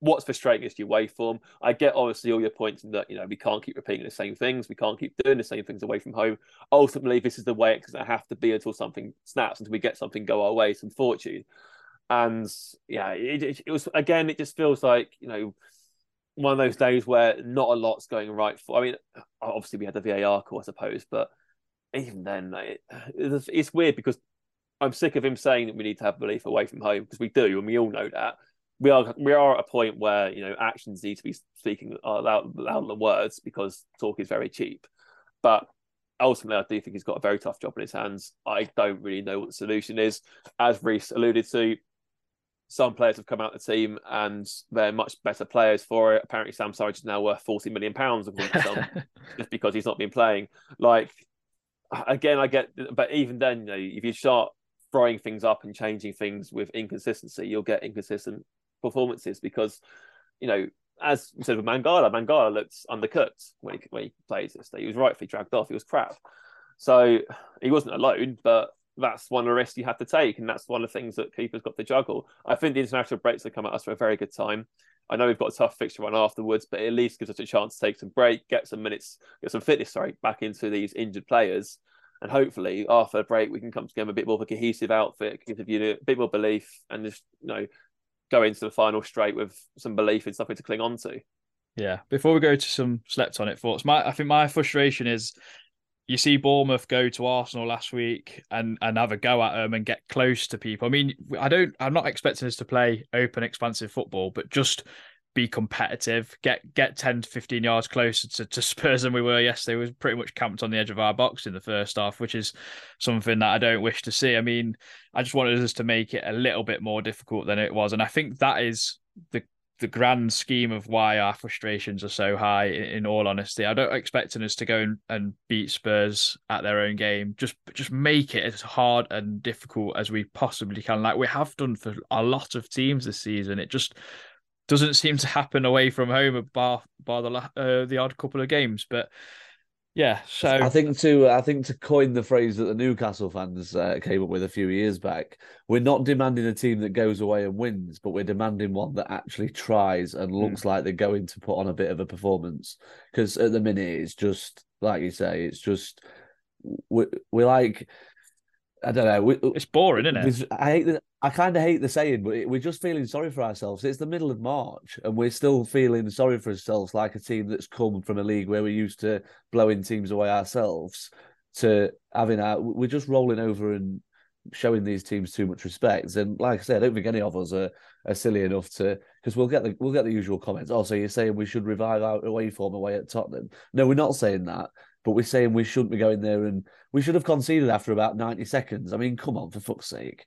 S5: what's frustrating is your waveform. I get obviously all your points in that you know we can't keep repeating the same things, we can't keep doing the same things away from home. Ultimately, this is the way it's going to have to be until something snaps, until we get something go our way, some fortune. And yeah, it, it, was again, it just feels like you know one of those days where not a lot's going right for. I mean, obviously we had the VAR call, I suppose, but even then, it, it's weird because I'm sick of him saying that we need to have belief away from home because we do, and we all know that we are we are at a point where you know actions need to be speaking louder loud than words because talk is very cheap. But ultimately, I do think he's got a very tough job in his hands. I don't really know what the solution is. As Reese alluded to, some players have come out of the team and they're much better players for it. Apparently, Sam Surridge is now worth forty million pounds just because he's not been playing. Like again, I get, but even then, you know, if you start throwing things up and changing things with inconsistency, you'll get inconsistent performances because, you know, as we said with Mangala, Mangala looked undercooked when he, when he this. Day. He was rightfully dragged off. He was crap. So he wasn't alone, but that's one of the risks you have to take. And that's one of the things that Cooper's got to juggle. I think the international breaks have come at us for a very good time. I know we've got a tough fixture run afterwards, but at least gives us a chance to take some break, get some minutes, get some fitness, sorry, back into these injured players. And hopefully after a break, we can come together a bit more of a cohesive outfit, give the unit a bit more belief and just, you know, go into the final straight with some belief and something to cling on to.
S2: Yeah. Before we go to some slept on it thoughts, my I think my frustration is you see Bournemouth go to Arsenal last week and and have a go at them and get close to people. I mean, I don't. I'm not expecting us to play open, expansive football, but just be competitive, get get 10 to 15 yards closer to, to Spurs than we were yesterday. We was pretty much camped on the edge of our box in the first half, which is something that I don't wish to see. I mean, I just wanted us to make it a little bit more difficult than it was. And I think that is the the grand scheme of why our frustrations are so high in, in all honesty. I don't expect us to go and, and beat Spurs at their own game. Just just make it as hard and difficult as we possibly can. Like we have done for a lot of teams this season. It just doesn't seem to happen away from home, bar bar the uh, the odd couple of games. But yeah, so
S4: I think to I think to coin the phrase that the Newcastle fans uh, came up with a few years back, we're not demanding a team that goes away and wins, but we're demanding one that actually tries and hmm. looks mm. like they're going to put on a bit of a performance. Because at the minute, it's just like you say, it's just we we like I don't know. We,
S2: it's boring, isn't it?
S4: I hate the, I kind of hate the saying, but we're just feeling sorry for ourselves. It's the middle of March, and we're still feeling sorry for ourselves, like a team that's come from a league where we're used to blowing teams away ourselves to having our. We're just rolling over and showing these teams too much respect. And like I said, I don't think any of us are, are silly enough to because we'll get the we'll get the usual comments. Oh, so you're saying we should revive our away form away at Tottenham? No, we're not saying that but we're saying we shouldn't be going there and we should have conceded after about 90 seconds. I mean, come on, for fuck's sake.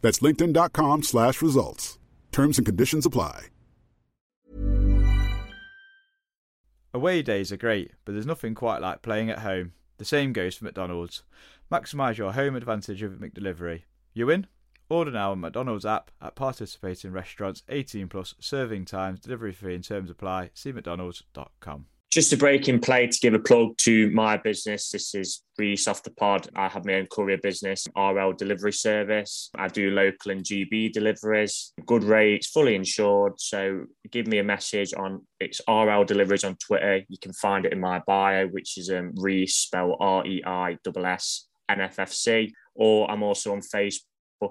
S6: That's linkedin.com slash results. Terms and conditions apply.
S1: Away days are great, but there's nothing quite like playing at home. The same goes for McDonald's. Maximise your home advantage with McDelivery. You win? Order now on McDonald's app at participating restaurants 18 plus serving times, delivery fee and terms apply. See McDonald's.com.
S3: Just a break in play to give a plug to my business. This is Reese off the pod. I have my own courier business, RL delivery service. I do local and GB deliveries, good rates, fully insured. So give me a message on it's RL deliveries on Twitter. You can find it in my bio, which is um, Reese, spell R E I S S. Or I'm also on Facebook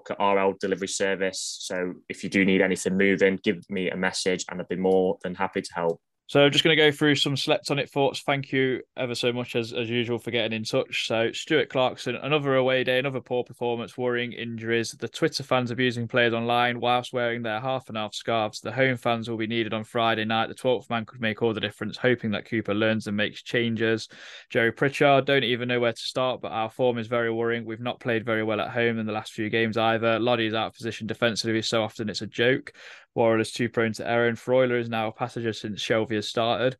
S3: at RL Delivery Service. So if you do need anything moving, give me a message and I'd be more than happy to help.
S2: So I'm just going to go through some slept on it thoughts. Thank you ever so much as as usual for getting in touch. So Stuart Clarkson, another away day, another poor performance, worrying injuries. The Twitter fans abusing players online whilst wearing their half and half scarves. The home fans will be needed on Friday night. The 12th man could make all the difference, hoping that Cooper learns and makes changes. Joe Pritchard, don't even know where to start, but our form is very worrying. We've not played very well at home in the last few games either. Is out of position defensively so often it's a joke. Worrall is too prone to error, and Freuler is now a passenger since Shelvey has started.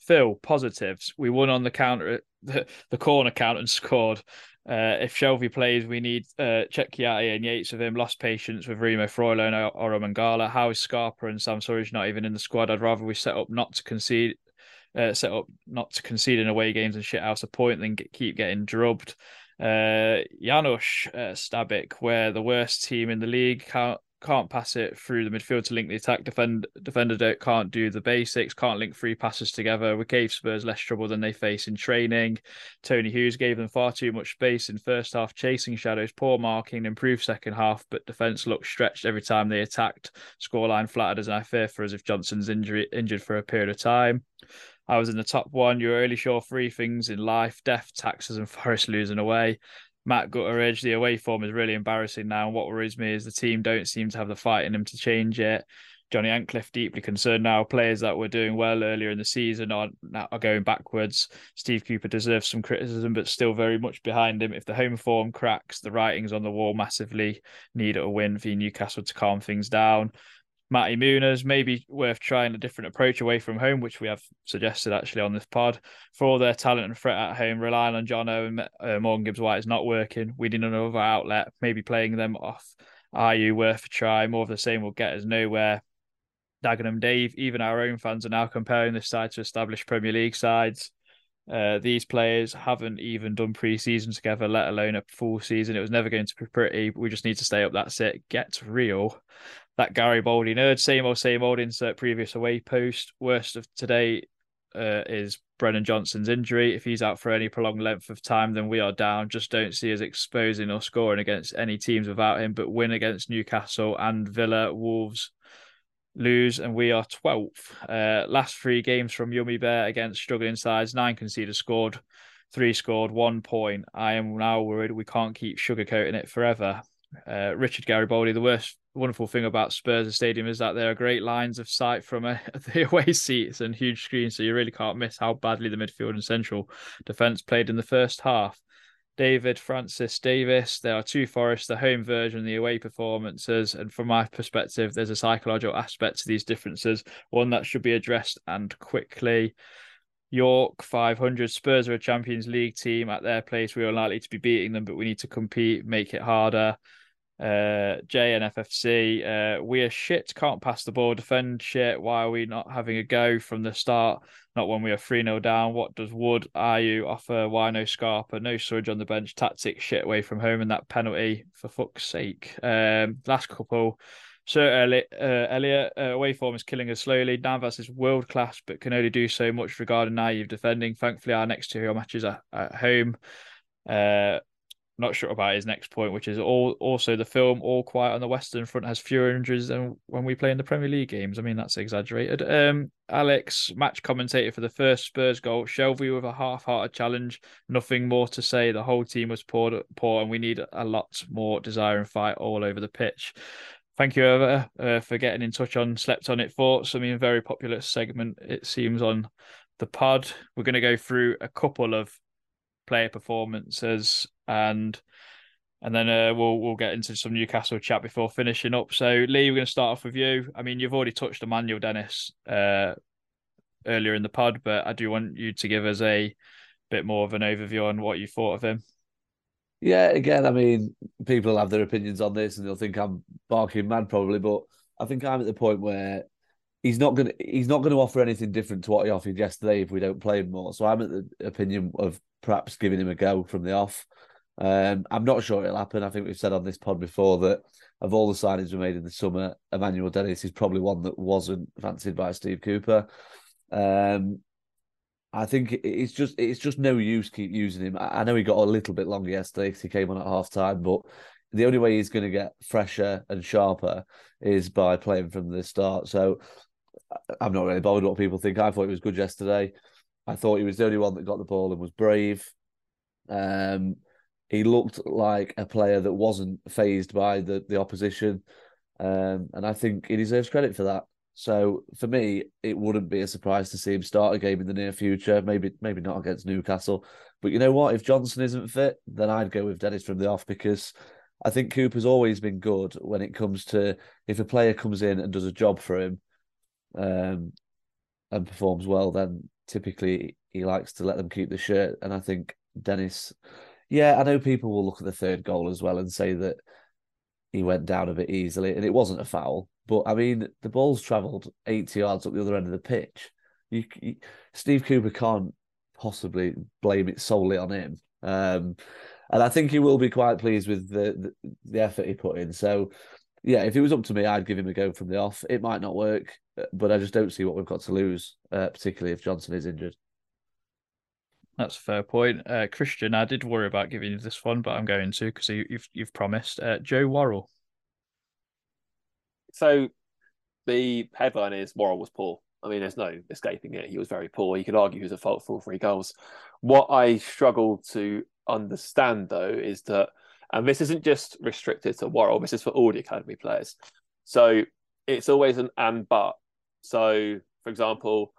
S2: Phil, positives. We won on the counter, the, the corner count and scored. Uh, if Shelvey plays, we need uh, Cecchiati and Yates with him. Lost patience with Remo and Orel Mangala. How is Scarpa and Sam Surridge not even in the squad? I'd rather we set up not to concede, uh, set up not to concede in away games and shit out a point than get, keep getting drubbed. Uh, Janusz uh, Stabik, we're the worst team in the league. Can't can't pass it through the midfield to link the attack. Defend, defender can't do the basics, can't link three passes together. We gave Spurs less trouble than they face in training. Tony Hughes gave them far too much space in first half, chasing shadows, poor marking, improved second half, but defence looked stretched every time they attacked. Scoreline flattered as I fear for as if Johnson's injury injured for a period of time. I was in the top one. You're only sure three things in life death, taxes, and Forest losing away. Matt Gutteridge, the away form is really embarrassing now. And what worries me is the team don't seem to have the fight in them to change it. Johnny Ancliffe deeply concerned now. Players that were doing well earlier in the season are are going backwards. Steve Cooper deserves some criticism, but still very much behind him. If the home form cracks, the writings on the wall massively need a win for Newcastle to calm things down. Matty Mooners, maybe worth trying a different approach away from home, which we have suggested actually on this pod. For all their talent and threat at home, relying on Jono and uh, Morgan Gibbs White is not working. We need another outlet, maybe playing them off. Are you worth a try? More of the same will get us nowhere. Dagenham Dave, even our own fans are now comparing this side to established Premier League sides. Uh, these players haven't even done pre-season together, let alone a full season. It was never going to be pretty. We just need to stay up. That's it. Get real that Garibaldi nerd, same old, same old. Insert previous away post. Worst of today uh, is Brennan Johnson's injury. If he's out for any prolonged length of time, then we are down. Just don't see us exposing or scoring against any teams without him, but win against Newcastle and Villa, Wolves lose, and we are 12th. Uh, last three games from Yummy Bear against struggling sides, nine conceded scored, three scored, one point. I am now worried we can't keep sugarcoating it forever. Uh, Richard Garibaldi, the worst wonderful thing about Spurs Stadium is that there are great lines of sight from uh, a, the away seats and huge screens, so you really can't miss how badly the midfield and central defence played in the first half. David Francis Davis, there are two Forests, the home version, the away performances, and from my perspective, there's a psychological aspect to these differences, one that should be addressed and quickly. York 500 Spurs are a Champions League team at their place. We are likely to be beating them, but we need to compete, make it harder uh, JNFFC. Uh, we are shit, can't pass the ball, defend shit. Why are we not having a go from the start? Not when we are 3 0 down. What does Wood, you offer? Why no Scarpa? No Surge on the bench. Tactics shit away from home and that penalty, for fuck's sake. Um, last couple. Sir Elliot, uh, Elliot uh, away form is killing us slowly. Navas is world class, but can only do so much regarding naive defending. Thankfully, our next two matches are at home. Uh, not sure about his next point, which is all also the film All Quiet on the Western Front has fewer injuries than when we play in the Premier League games. I mean, that's exaggerated. Um, Alex, match commentator for the first Spurs goal, Shelvey with a half-hearted challenge. Nothing more to say. The whole team was poor, poor, and we need a lot more desire and fight all over the pitch. Thank you, Eva, uh, for getting in touch on Slept on It Thoughts. I mean, very popular segment, it seems, on the pod. We're going to go through a couple of player performances and and then uh, we'll we'll get into some Newcastle chat before finishing up. So Lee, we're going to start off with you. I mean, you've already touched on Emmanuel Dennis uh, earlier in the pod, but I do want you to give us a bit more of an overview on what you thought of him.
S4: Yeah, again, I mean, people have their opinions on this, and they'll think I'm barking mad, probably. But I think I'm at the point where he's not gonna he's not gonna offer anything different to what he offered yesterday if we don't play him more. So I'm at the opinion of perhaps giving him a go from the off. Um, I'm not sure it'll happen. I think we've said on this pod before that of all the signings we made in the summer, Emmanuel Dennis is probably one that wasn't fancied by Steve Cooper. Um, I think it's just it's just no use keep using him. I know he got a little bit longer yesterday because he came on at half time, but the only way he's going to get fresher and sharper is by playing from the start. So I'm not really bothered what people think. I thought he was good yesterday. I thought he was the only one that got the ball and was brave. Um, he looked like a player that wasn't phased by the the opposition, um, and I think he deserves credit for that. So for me, it wouldn't be a surprise to see him start a game in the near future. Maybe maybe not against Newcastle, but you know what? If Johnson isn't fit, then I'd go with Dennis from the off because I think Cooper's always been good when it comes to if a player comes in and does a job for him, um, and performs well, then typically he likes to let them keep the shirt. And I think Dennis, yeah, I know people will look at the third goal as well and say that he went down a bit easily, and it wasn't a foul. But I mean, the ball's travelled 80 yards up the other end of the pitch. You, you, Steve Cooper can't possibly blame it solely on him. Um, and I think he will be quite pleased with the, the, the effort he put in. So, yeah, if it was up to me, I'd give him a go from the off. It might not work, but I just don't see what we've got to lose, uh, particularly if Johnson is injured.
S2: That's a fair point, uh, Christian. I did worry about giving you this one, but I'm going to because you, have you've promised. Uh, Joe Worrall.
S5: So the headline is Worrall was poor. I mean, there's no escaping it. He was very poor. You could argue he was a fault for all three goals. What I struggle to understand, though, is that, and this isn't just restricted to Worrall, this is for all the academy players. So it's always an and but. So, for example,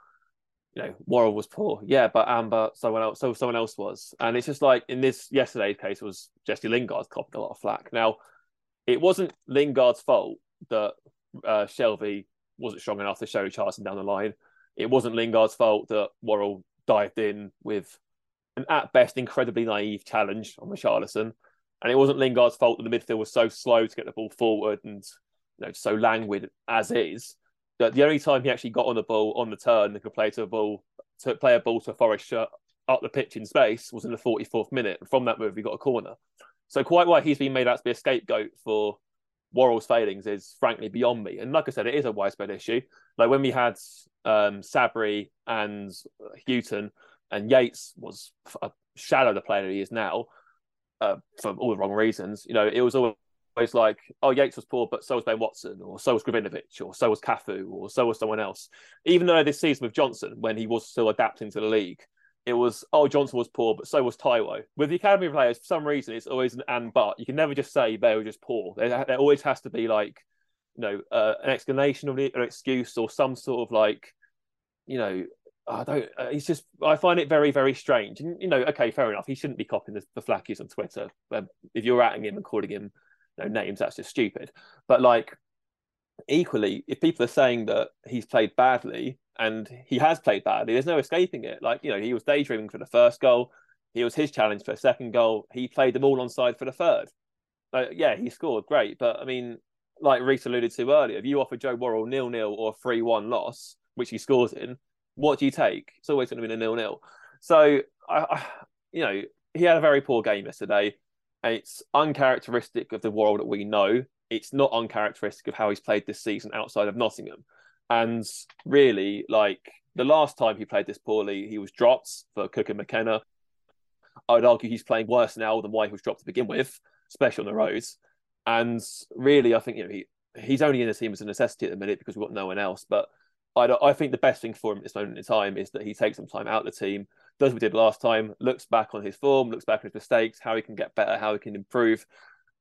S5: you know, Worrall was poor. Yeah, but Amber, someone else, so someone else was. And it's just like in this yesterday's case was Jesse Lingard copped a lot of flack. Now, it wasn't Lingard's fault that uh, Shelvey wasn't strong enough to show Charlton down the line. It wasn't Lingard's fault that Worrall dived in with an at best incredibly naive challenge on the Richarlison. And it wasn't Lingard's fault that the midfield was so slow to get the ball forward and you know so languid as is. That the only time he actually got on the ball on the turn and could play to a ball to play a ball to a Forest shirt up the pitch in space was in the 44th minute. From that move, he got a corner. So quite why he's been made out to be a scapegoat for Worrall's failings is frankly beyond me. And like I said, it is a widespread issue. Like when we had um, Sabri and Hughton, and Yates was a shadow of the player he is now uh, for all the wrong reasons. You know, it was always like, oh, Yates was poor, but so was Ben Watson, or so was Gavrinovic, or so was Cafu, or so was someone else. Even though this season with Johnson, when he was still adapting to the league, it was oh Johnson was poor, but so was Taiwo. With the academy players, for some reason, it's always an and but. You can never just say they were just poor. There, there always has to be like, you know, uh, an explanation of an excuse or some sort of like, you know, I don't. Uh, it's just I find it very very strange. And you know, okay, fair enough. He shouldn't be copying the, the flackies on Twitter. Um, if you're atting him and calling him you know, names, that's just stupid. But like, equally, if people are saying that he's played badly and he has played badly. There's no escaping it. Like, you know, he was daydreaming for the first goal. He was his challenge for the second goal. He played them all on side for the third. Yeah, he scored great. But I mean, like Reese alluded to earlier, if you offer Joe Worrall nil nil or a 3 1 loss, which he scores in, what do you take? It's always going to be a nil nil. So, I, I, you know, he had a very poor game yesterday. It's uncharacteristic of the Worrall that we know. It's not uncharacteristic of how he's played this season outside of Nottingham. And really, like the last time he played this poorly, he was dropped for Cook and McKenna. I would argue he's playing worse now than why he was dropped to begin with, especially on the roads. And really, I think you know he he's only in the team as a necessity at the minute because we've got no one else. But I I think the best thing for him at this moment in time is that he takes some time out of the team, does what he did last time, looks back on his form, looks back on his mistakes, how he can get better, how he can improve,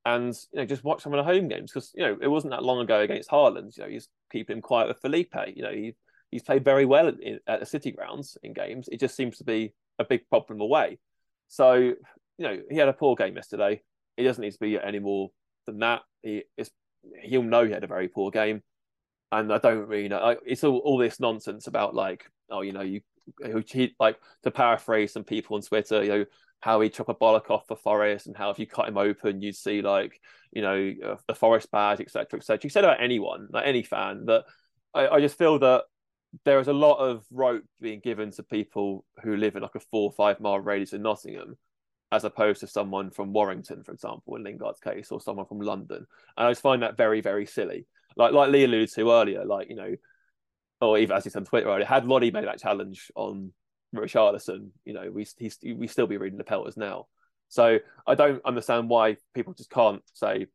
S5: and you know just watch some of the home games because you know it wasn't that long ago against Haaland. You know he's keeping him quiet with Felipe. You know he he's played very well at, at the City grounds in games. It just seems to be a big problem away. So you know he had a poor game yesterday. He doesn't need to be any more than that. He is he'll know he had a very poor game, and I don't really know. It's all all this nonsense about like oh, you know, you he, like to paraphrase some people on Twitter, you know, how he chop a bollock off for Forest and how if you cut him open, you'd see like, you know, the Forest badge, etc., etc. You said about anyone, like any fan, that I, I just feel that there is a lot of rope being given to people who live in like a four or five mile radius in Nottingham, as opposed to someone from Warrington, for example, in Lingard's case, or someone from London. And I just find that very, very silly. Like like Lee alluded to earlier, like, you know, or even as he said on Twitter earlier, had Lodi made that challenge on Richarlison, you know, we he's, we still be reading the pelters now. So I don't understand why people just can't say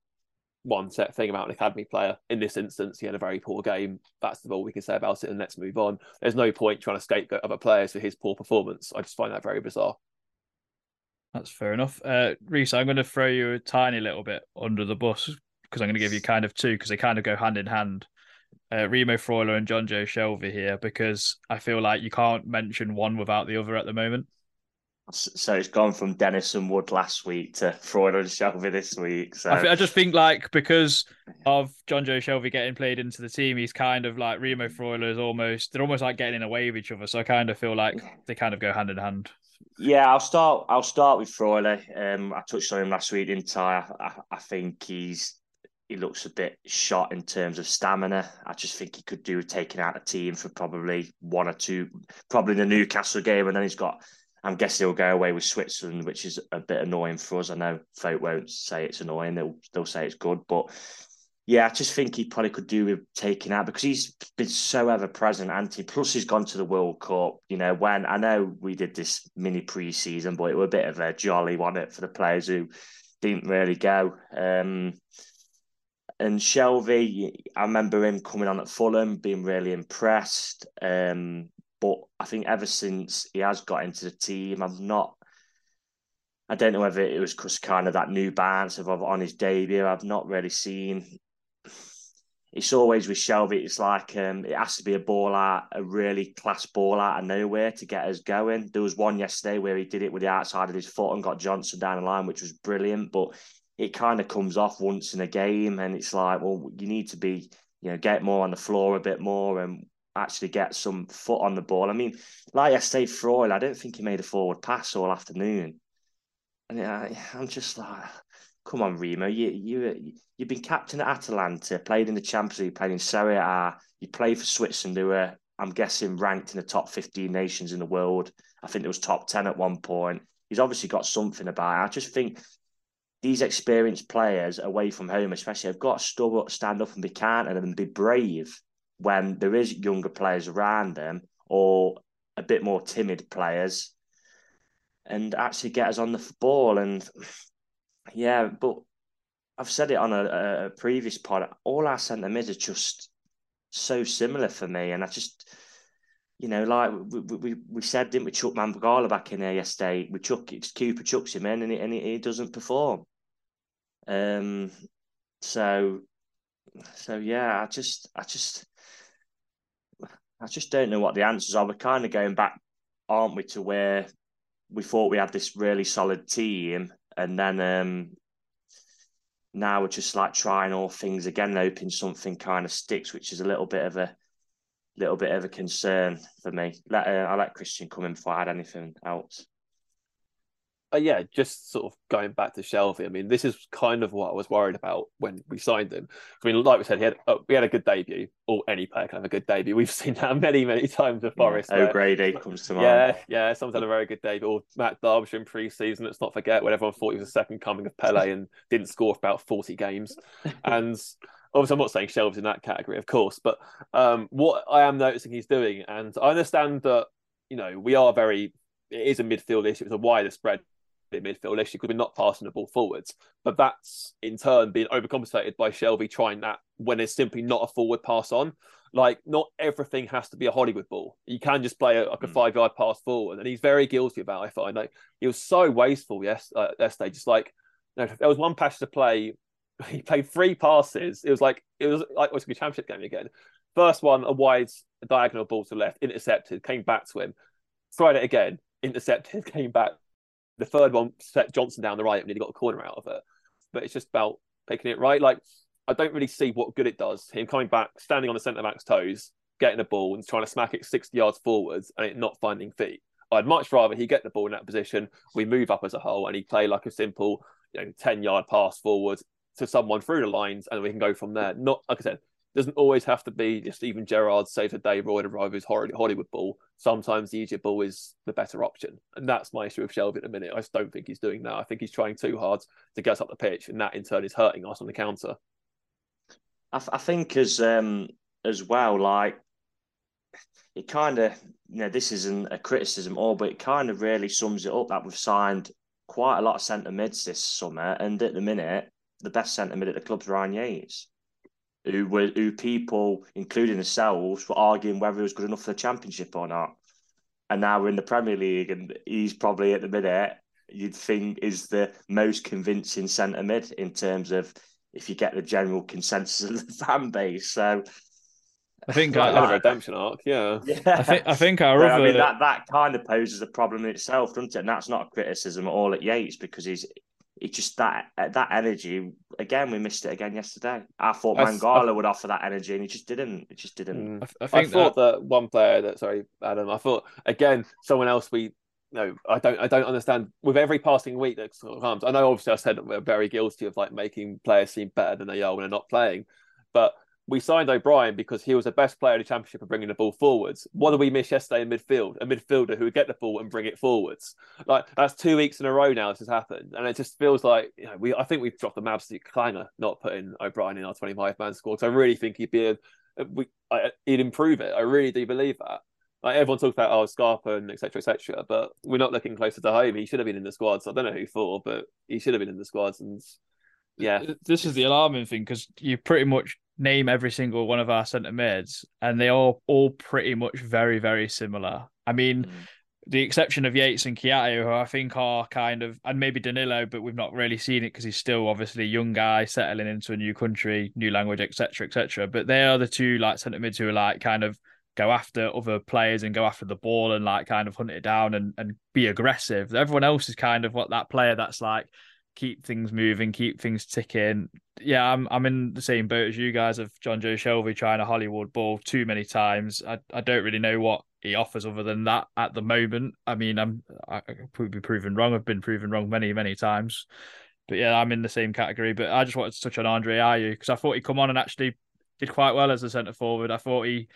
S5: one set thing about an academy player. In this instance, he had a very poor game. That's all we can say about it, and let's move on. There's no point trying to scapegoat other players for his poor performance. I just find that very bizarre.
S2: That's fair enough. Uh, Reese, I'm going to throw you a tiny little bit under the bus because I'm going to give you kind of two because they kind of go hand in hand. Uh, Remo Freuler and Jonjo Shelvey here because I feel like you can't mention one without the other at the moment.
S3: So it's gone from Dennison Wood last week to Freuler and Shelvey this week. So
S2: I, I, just think like because of Jonjo Shelvey getting played into the team, he's kind of like Remo Freuler is almost they're almost like getting in a way of each other. So I kind of feel like they kind of go hand in hand.
S3: Yeah, I'll start. I'll start with Freuler. Um, I touched on him last week, didn't I? I, I think he's he looks a bit shot in terms of stamina. I just think he could do with taking out a team for probably one or two, probably the Newcastle game, and then he's got. I'm guessing he'll go away with Switzerland, which is a bit annoying for us. I know folk won't say it's annoying; they'll they'll say it's good, but yeah, I just think he probably could do with taking out because he's been so ever present, Anthony. Plus, he's gone to the World Cup. You know, when I know we did this mini pre-season, but it was a bit of a jolly one it for the players who didn't really go. Um, and Shelvey, I remember him coming on at Fulham, being really impressed. Um, but I think ever since he has got into the team, I'm not. I don't know whether it was because kind of that new balance of on his debut. I've not really seen. It's always with Shelvey. It's like um, it has to be a ball out, a really class ball out of nowhere to get us going. There was one yesterday where he did it with the outside of his foot and got Johnson down the line, which was brilliant. But it kind of comes off once in a game, and it's like, well, you need to be, you know, get more on the floor a bit more and actually get some foot on the ball. I mean, like I say, Freud, I don't think he made a forward pass all afternoon, and I, I'm just like, come on, Remo, you you you've been captain at Atalanta, played in the Champions League, played in Serie A, you played for Switzerland, who were, I'm guessing, ranked in the top 15 nations in the world. I think it was top 10 at one point. He's obviously got something about it. I just think these experienced players away from home, especially, have got to stand up and be counted and be brave when there is younger players around them or a bit more timid players and actually get us on the ball. And yeah, but I've said it on a, a previous pod. All our centre mids are just so similar for me, and I just you know, like we, we, we said, didn't we, chuck Mangala back in there yesterday? We chuck it's Cooper chucks him in and he, and he doesn't perform. Um, so, so yeah, I just, I just, I just don't know what the answers are. We're kind of going back, aren't we, to where we thought we had this really solid team, and then um, now we're just like trying all things again, hoping something kind of sticks, which is a little bit of a little bit of a concern for me. Let uh, I let Christian come in before I had anything else
S5: uh, yeah, just sort of going back to Shelvey. I mean, this is kind of what I was worried about when we signed him. I mean, like we said, he had uh, we had a good debut, or any player can have a good debut. We've seen that many, many times with Forest.
S3: Yeah, O'Grady comes to mind.
S5: Yeah, yeah, someone's had a very good debut. Or Matt Derbyshire in pre-season. Let's not forget when everyone thought he was the second coming of Pele and didn't score for about forty games. And obviously, I'm not saying Shelvey's in that category, of course, but um, what I am noticing he's doing, and I understand that you know we are very. It is a midfield issue. It's a wider spread midfield issue because we're not passing the ball forwards. But that's in turn being overcompensated by Shelvey trying that when it's simply not a forward pass on. Like not everything has to be a Hollywood ball. You can just play a, like a mm. five yard pass forward, and he's very guilty about. It, I find like he was so wasteful yes uh, yesterday. Just like you know, there was one pass to play. He played three passes. It was like it was like oh, it was a championship game again. First one, a wide diagonal ball to left, intercepted, came back to him. Tried it again, intercepted, came back the third one set Johnson down the right and nearly got a corner out of it. But it's just about picking it right. Like I don't really see what good it does. Him coming back, standing on the centre back's toes, getting a ball and trying to smack it 60 yards forwards and it not finding feet. I'd much rather he get the ball in that position, we move up as a whole, and he play like a simple, you know, 10 yard pass forward to someone through the lines, and we can go from there. Not like I said, doesn't always have to be just even Gerrard saves a day Roy his Hollywood ball. Sometimes the easier ball is the better option. And that's my issue with Shelvey at the minute. I just don't think he's doing that. I think he's trying too hard to get up the pitch, and that in turn is hurting us on the counter.
S3: I, th- I think as um as well, like it kind of you know this isn't a criticism all, but it kind of really sums it up that we've signed quite a lot of centre mids this summer, and at the minute the best centre mid at the club's Ryan Yates who were who people, including themselves, were arguing whether he was good enough for the championship or not. And now we're in the Premier League, and he's probably at the minute you'd think is the most convincing centre mid in terms of if you get the general consensus of the fan base. So
S2: I think
S5: like,
S2: I,
S5: a redemption arc, yeah.
S3: yeah,
S2: I think I think our other
S3: I mean that that kind of poses a problem in itself, doesn't it? And that's not a criticism at all at Yates because he's it just that that energy again. We missed it again yesterday. I thought
S5: I s-
S3: Mangala would offer that energy, and he just didn't. It just didn't.
S5: Mm.
S2: I, I
S5: I,
S2: think
S5: thought
S2: that,
S5: that... one player that sorry, Adam, I thought again, someone else we no, I don't I don't understand with every passing week that sort of comes. I know obviously I said that we're very guilty of like making players seem better than they are when they're not playing. But we signed O'Brien because he was the best player in the championship of bringing the ball forwards. What did we miss yesterday in midfield? A midfielder who would get the ball and bring it forwards. Like that's two weeks in a row now this has happened, and it just feels like you know we. I think we've dropped an absolute clanger not putting O'Brien in our twenty-five man squad. So I really think he'd be a, we I, he'd improve it. I really do believe that. Like everyone talks about oh Scarpa and etc etc, but we're not looking closer to home. He should have been in the squads. I don't know who for, but he should have been in the squads. And yeah,
S2: this is the alarming thing because you pretty much name every single one of our centre mids, and they are all pretty much very, very similar. I mean,
S3: Mm.
S2: the exception of Yates and Kouyaté, who I think are kind of, and maybe Danilo, but we've not really seen it because he's still obviously a young guy settling into a new country, new language, etc., etc. But they are the two like centre mids who are like kind of go after other players and go after the ball and like kind of hunt it down and, and be aggressive. Everyone else is kind of what that player that's like keep things moving, keep things ticking. Yeah, I'm I'm in the same boat as you guys of Jonjo Shelvey trying a Hollywood ball too many times. I, I don't really know what he offers other than that at the moment. I mean, I'm I could be proven wrong. I've been proven wrong many many times. But yeah, I'm in the same category. But I just wanted to touch on Andre Ayew because I thought he'd come on and actually did quite well as a centre forward. I thought he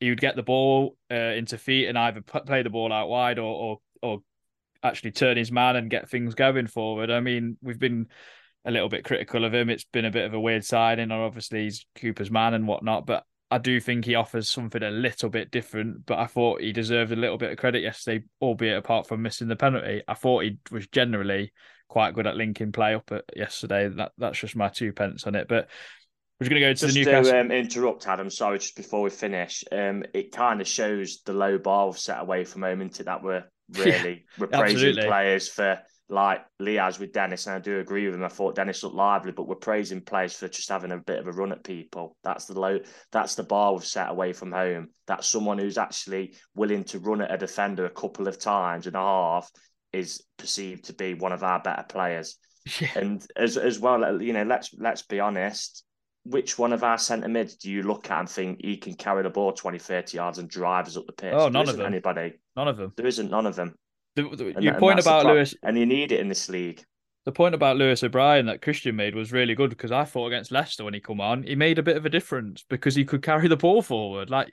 S2: he would get the ball uh, into feet and either play the ball out wide or or or actually turn his man and get things going forward. I mean, we've been a little bit critical of him. It's been a bit of a weird signing, or obviously he's Cooper's man and whatnot, but I do think he offers something a little bit different. But I thought he deserved a little bit of credit yesterday, albeit apart from missing the penalty. I thought he was generally quite good at linking play up at yesterday. That that's just my two pence on it. But we're going to go to
S3: Just
S2: the Newcastle.
S3: to um, interrupt, Adam. Sorry, just before we finish, um, it kind of shows the low bar we've set away from home into that we're really we're praising
S2: absolutely.
S3: players for like Liaz with Dennis, and I do agree with him. I thought Dennis looked lively, but we're praising players for just having a bit of a run at people. That's the low. That's the bar we've set away from home. That's someone who's actually willing to run at a defender a couple of times and a half is perceived to be one of our better players.
S2: Yeah.
S3: And as as well, you know, let's let's be honest. Which one of our centre mids do you look at and think he can carry the ball 20, 30 yards and drive us up the pitch?
S2: Oh,
S3: There
S2: none of them.
S3: Anybody?
S2: None of them.
S3: There isn't none of them.
S2: The, the,
S3: And
S2: your
S3: that- and
S2: point about Lewis,
S3: and you need it in this league.
S2: the point about Lewis O'Brien that Christian made was really good because I thought against Leicester when he come on, he made a bit of a difference because he could carry the ball forward. Like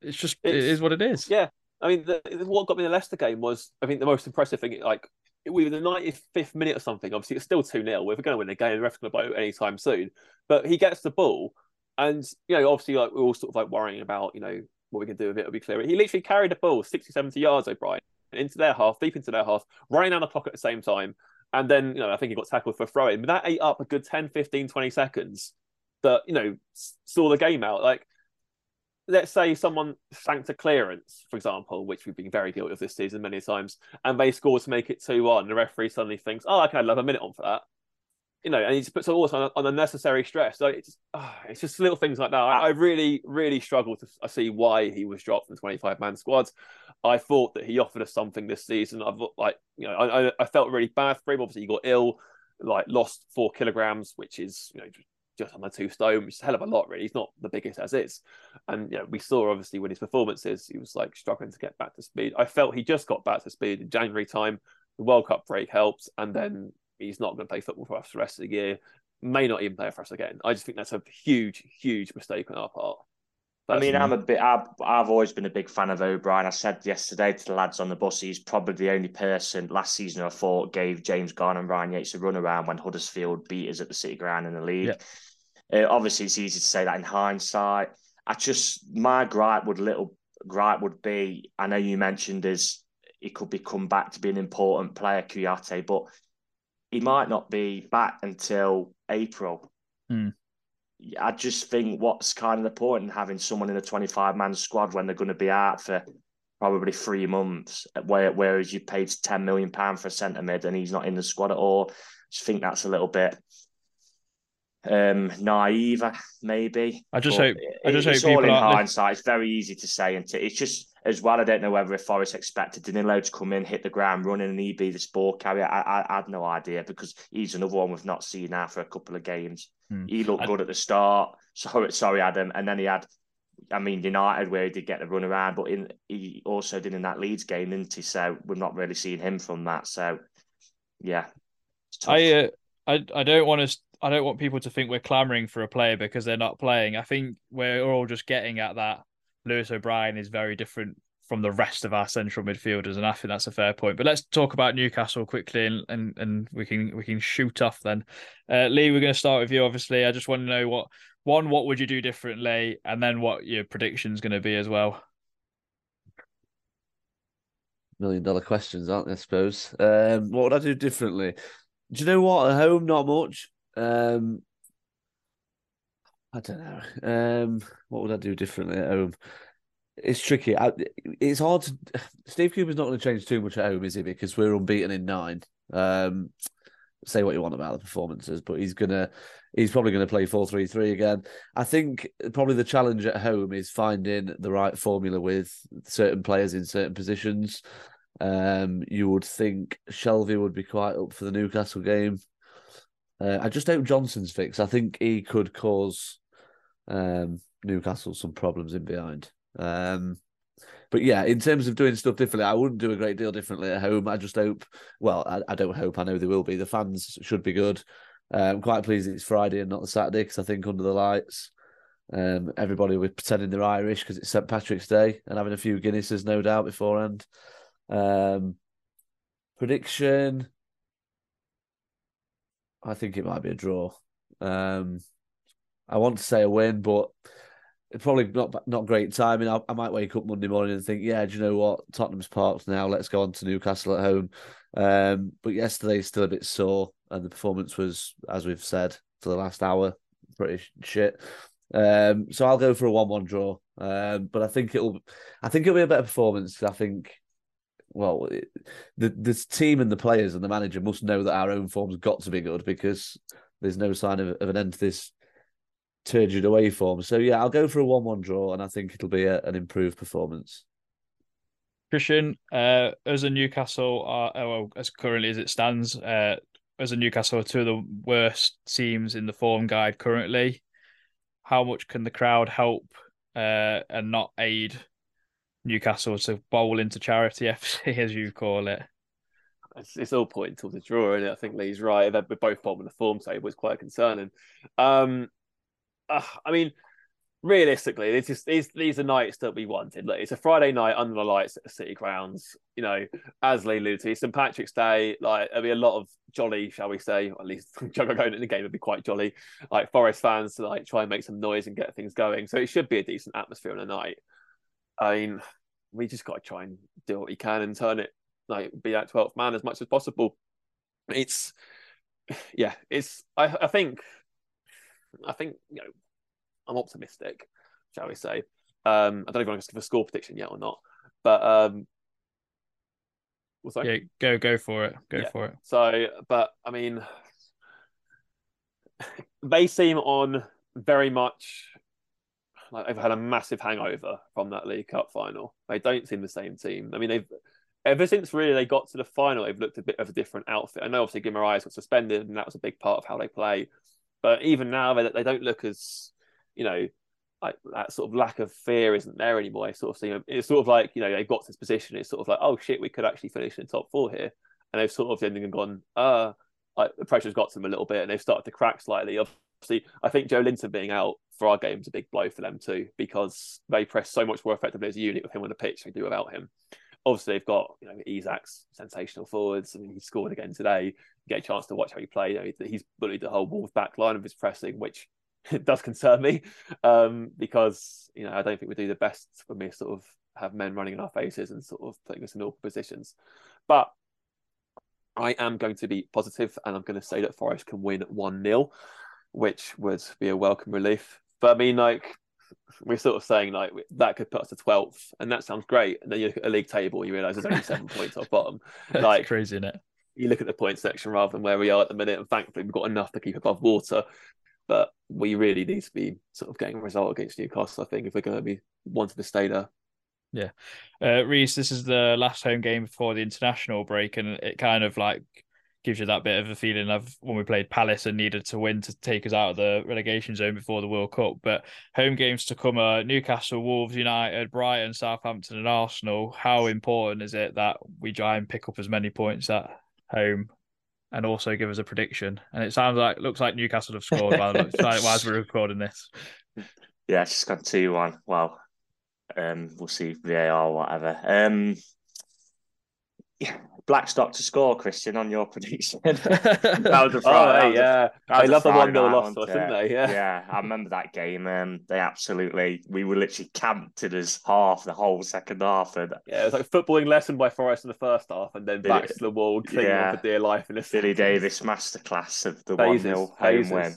S2: it's just it
S5: It's-
S2: is what it is.
S5: yeah. I mean, the, what got me in the Leicester game was, I think, the most impressive thing. Like, we were the 95th minute or something. Obviously, it's still 2 0. We're going to win the game. The ref's going to blow anytime soon. But he gets the ball. And, you know, obviously, like, we're all sort of like worrying about, you know, what we can do with it. It'll be clear. He literally carried the ball 60, 70 yards, O'Brien, into their half, deep into their half, running down the clock at the same time. And then, you know, I think he got tackled for throwing. But that ate up a good 10, 15, 20 seconds that, you know, saw the game out. Like, let's say someone shanked a clearance, for example, which we've been very guilty of this season many times, and they score to make it 2 1. The referee suddenly thinks, oh, okay, I'd love a minute on for that. You know, and he just puts all on, on unnecessary stress. So it's, ah, it's just little things like that. I, I really, really struggle to see why he was dropped from 25 man squads. I thought that he offered us something this season. I've like, you know, I, I, I felt really bad for him. Obviously, he got ill, like lost four kilograms, which is, you know, just on the two stone, which is a hell of a lot, really. He's not the biggest as is. And you know, we saw obviously when his performances, he was like struggling to get back to speed. I felt he just got back to speed in January time. The World Cup break helps, and then he's not going to play football for us the rest of the year. May not even play for us again. I just think that's a huge, huge mistake on our part.
S3: I mean, I'm a bit. I've, I've always been a big fan of O'Brien. I said yesterday to the lads on the bus, he's probably the only person last season I thought gave James Garner and Ryan Yates a run around when Huddersfield beat us at the City Ground in the league. Yeah. Uh, obviously, it's easy to say that in hindsight. I just my gripe would little gripe would be. I know you mentioned is he could be come back to be an important player, Kouyaté, but he might not be back until April.
S2: Mm.
S3: I just think what's kind of the point in having someone in a 25 man squad when they're going to be out for probably three months, where, whereas you paid 10 million pound for a centre mid and he's not in the squad at all. I just think that's a little bit um naive, maybe.
S2: I just but hope. I just
S3: it's
S2: hope
S3: all in hindsight. It's very easy to say, and to, it's just as well. I don't know whether if Forest expected Danilo to come in, hit the ground running, and he be the ball carrier. I, I, I had no idea because he's another one we've not seen now for a couple of games.
S2: Hmm.
S3: He looked good at the start. Sorry, sorry, Adam, and then he had. I mean, United where he did get the run around, but in he also did in that Leeds game, didn't he? So we're not really seeing him from that. So, yeah,
S2: I uh, I I don't want to I don't want people to think we're clamoring for a player because they're not playing. I think we're all just getting at that. Lewis O'Brien is very different from the rest of our central midfielders, and I think that's a fair point. But let's talk about Newcastle quickly, and and, and we can we can shoot off then. Uh, Lee, we're going to start with you. Obviously, I just want to know what one, what would you do differently, and then what your prediction is going to be as well.
S4: Million dollar questions, aren't they? I suppose. Um, what would I do differently? Do you know what? At home, not much. Um, I don't know. Um, what would I do differently at home? It's tricky. I, it's hard to. Steve Cooper's not going to change too much at home, is he? Because we're unbeaten in nine. Um, say what you want about the performances, but he's gonna. He's probably going to play four three three again. I think probably the challenge at home is finding the right formula with certain players in certain positions. Um, you would think Shelvey would be quite up for the Newcastle game. Uh, I just hope Johnson's fixed. I think he could cause um, Newcastle some problems in behind. Um, but yeah, in terms of doing stuff differently, I wouldn't do a great deal differently at home. I just hope, well, I, I don't hope, I know they will be. The fans should be good. Uh, I'm quite pleased it's Friday and not the Saturday because I think under the lights, um, everybody was pretending they're Irish because it's St Patrick's Day and having a few Guinnesses, no doubt, beforehand. Um, prediction I think it might be a draw. Um, I want to say a win, but probably not not great timing. I, I, might wake up Monday morning and think, yeah, do you know what? Tottenham's parked now. Let's go on to Newcastle at home. Um, but yesterday's still a bit sore, and the performance was, as we've said, for the last hour, pretty shit. Um, so I'll go for a one-one draw. Um, but I think it'll, I think it'll be a better performance. I think well, the the team and the players and the manager must know that our own form's got to be good because there's no sign of, of an end to this turgid away form. So yeah, I'll go for a one-one draw, and I think it'll be a, an improved performance.
S2: Christian, uh, as a Newcastle, are, oh, well, as currently as it stands, uh, as a Newcastle, two of the worst teams in the form guide currently. How much can the crowd help uh, and not aid Newcastle to bowl into charity FC, as you call it.
S5: It's, it's all pointing towards a draw, and I think Lee's right. That we're both bottom of the form table is quite concerning. Um, uh, I mean, realistically, this is these these are nights that we wanted. Like, it's a Friday night under the lights at the City grounds. You know, as Lee to, St Patrick's Day. Like there'll be a lot of jolly, shall we say? Or at least going in the game would be quite jolly. Like Forest fans to like try and make some noise and get things going. So it should be a decent atmosphere on a night. I mean, we just got to try and do what we can and turn it like be that 12th man as much as possible. It's yeah, it's I, I think I think you know I'm optimistic, shall we say. Um I don't know if I'm going to give a score prediction yet or not, but um
S2: what's that? Yeah, go go for it. Go yeah. for it.
S5: So but I mean they seem on very much like they've had a massive hangover from that League Cup final. They don't seem the same team. I mean, they've ever since really they got to the final, they've looked a bit of a different outfit. I know obviously Guimaraes was suspended, and that was a big part of how they play. But even now, they, they don't look as, you know, like that sort of lack of fear isn't there anymore. I sort of see it's sort of like you know they've got this position. It's sort of like oh shit, we could actually finish in the top four here, and they've sort of then gone uh like the pressure's got to them a little bit, and they've started to crack slightly. Obviously, I think Joelinton being out for our game is a big blow for them too because they press so much more effectively as a unit with him on the pitch they do without him. Obviously, they've got you know Isak's sensational forwards. I mean, he scored again today. Get a chance to watch how he played. You know, he's bullied the whole Wolves back line of his pressing, which does concern me um, because you know I don't think we do the best when we sort of have men running in our faces and sort of putting us in awkward positions. But I am going to be positive and I'm going to say that Forest can win 1 0, which would be a welcome relief. But I mean, like, we're sort of saying like that could put us to 12th, and that sounds great. And then you look at a league table and you realize there's only seven points off bottom. Like,
S2: crazy, isn't it?
S5: You look at the point section rather than where we are at the minute, and thankfully we've got enough to keep above water but we really need to be sort of getting a result against Newcastle. I think if we're going to be wanting to stay there.
S2: Yeah, uh, Reese, this is the last home game before the international break, and it kind of like gives you that bit of a feeling of when we played Palace and needed to win to take us out of the relegation zone before the World Cup. But home games to come are Newcastle, Wolves, United, Brighton, Southampton, and Arsenal. How important is it that we try and pick up as many points at home and also give us a prediction. And it sounds like looks like Newcastle have scored while, while we're recording this.
S3: Yeah, it's just gone two one. Well, um, we'll see VAR or whatever. Um, yeah, Blackstock to score, Christian, on your prediction. that
S5: was a Friday, oh, hey, yeah. I love the one 0 loss,
S3: didn't
S5: they? Yeah,
S3: yeah. I remember that game. Um, they absolutely, we were literally camped in as half the whole second half, and
S5: yeah, it was like a footballing lesson by Forest in the first half, and then back to the wall, clinging yeah, for dear life in the
S3: Billy Davies masterclass of the one 0 home win.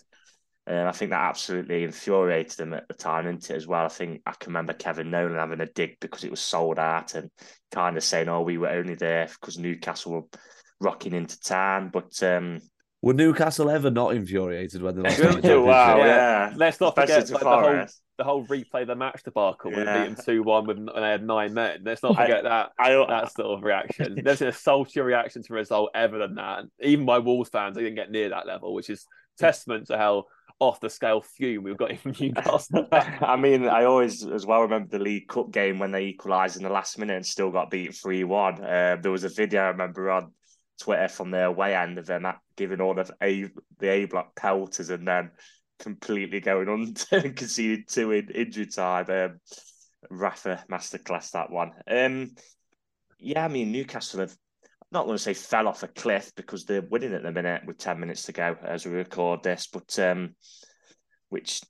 S3: And I think that absolutely infuriated them at the time, didn't it, as well? I think I can remember Kevin Nolan having a dig because it was sold out and kind of saying, oh, we were only there because Newcastle were rocking into town. But um,
S4: were Newcastle ever not infuriated when they lost?
S3: wow, yeah.
S5: Let's not forget like, the, whole, the whole replay the match debacle yeah. when they beat them 2 1 with, and they had nine men. Let's not forget I, that I, that sort of reaction. There's been a saltier reaction to a result ever than that. Even by Wolves fans, they didn't get near that level, which is testament to how off the scale fume we've got in Newcastle.
S3: I mean, I always as well remember the League Cup game when they equalised in the last minute and still got beat 3 1. Uh, there was a video I remember on Twitter from the away end of them giving all of A, the A block pelters and then completely going under and conceding two in injury time. Um, Rafa masterclass that one. Um, yeah, I mean, Newcastle have not going to say fell off a cliff because they're winning at the minute with 10 minutes to go as we record this, but um, which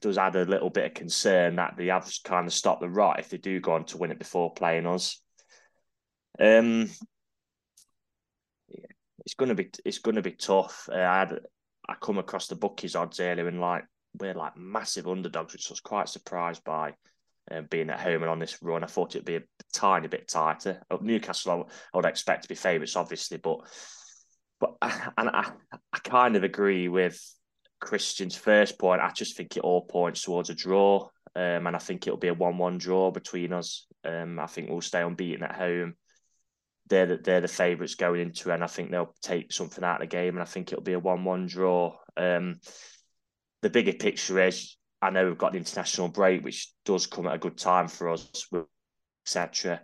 S3: does add a little bit of concern that they have kind of stopped the rot if they do go on to win it before playing us. Um, it's gonna be it's gonna be tough. Uh, I had I come across the bookies odds earlier and like we're like massive underdogs, which I was quite surprised by uh, being at home and on this run. I thought it'd be a tiny bit tighter. Newcastle, I would expect to be favourites, obviously, but but and I, I kind of agree with Christian's first point. I just think it all points towards a draw, um, and I think it'll be a one-one draw between us. Um, I think we'll stay unbeaten at home. They're the, they're the favourites going into it, and I think they'll take something out of the game, and I think it'll be a one-one draw. Um, the bigger picture is I know we've got the international break, which does come at a good time for us, etc.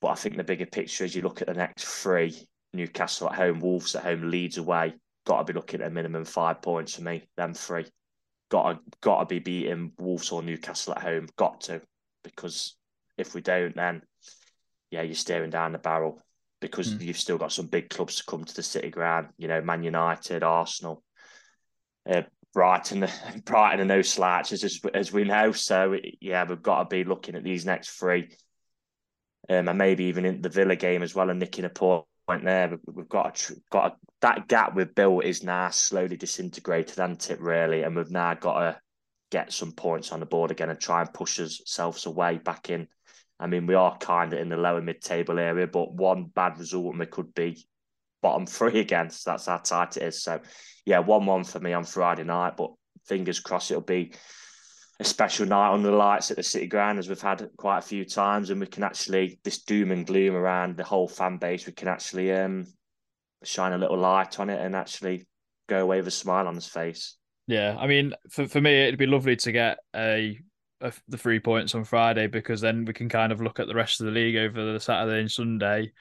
S3: But I think the bigger picture is you look at the next three: Newcastle at home, Wolves at home, Leeds away. Got to be looking at a minimum five points for me. Them three, got to got to be beating Wolves or Newcastle at home. Got to, because if we don't, then yeah, you're staring down the barrel. Because mm. you've still got some big clubs to come to the City Ground. You know, Man United, Arsenal. Uh, Brighton, Brighton are no slouches as, as we know. So yeah, we've got to be looking at these next three, um, and maybe even in the Villa game as well, and nicking a point there. We've got a, got a, that gap we've built is now slowly disintegrated, hasn't it? Really, and we've now got to get some points on the board again and try and push ourselves away back in. I mean, we are kind of in the lower mid-table area, but one bad result and we could be bottom three again. So that's how tight it is. So yeah, one one for me on Friday night, but fingers crossed it'll be a special night under the lights at the City Ground as we've had quite a few times, and we can actually this doom and gloom around the whole fan base. We can actually um, shine a little light on it and actually
S7: go away with a smile on his face.
S2: Yeah, I mean, for for me, it'd be lovely to get a the three points on Friday because then we can kind of look at the rest of the league over the Saturday and Sunday,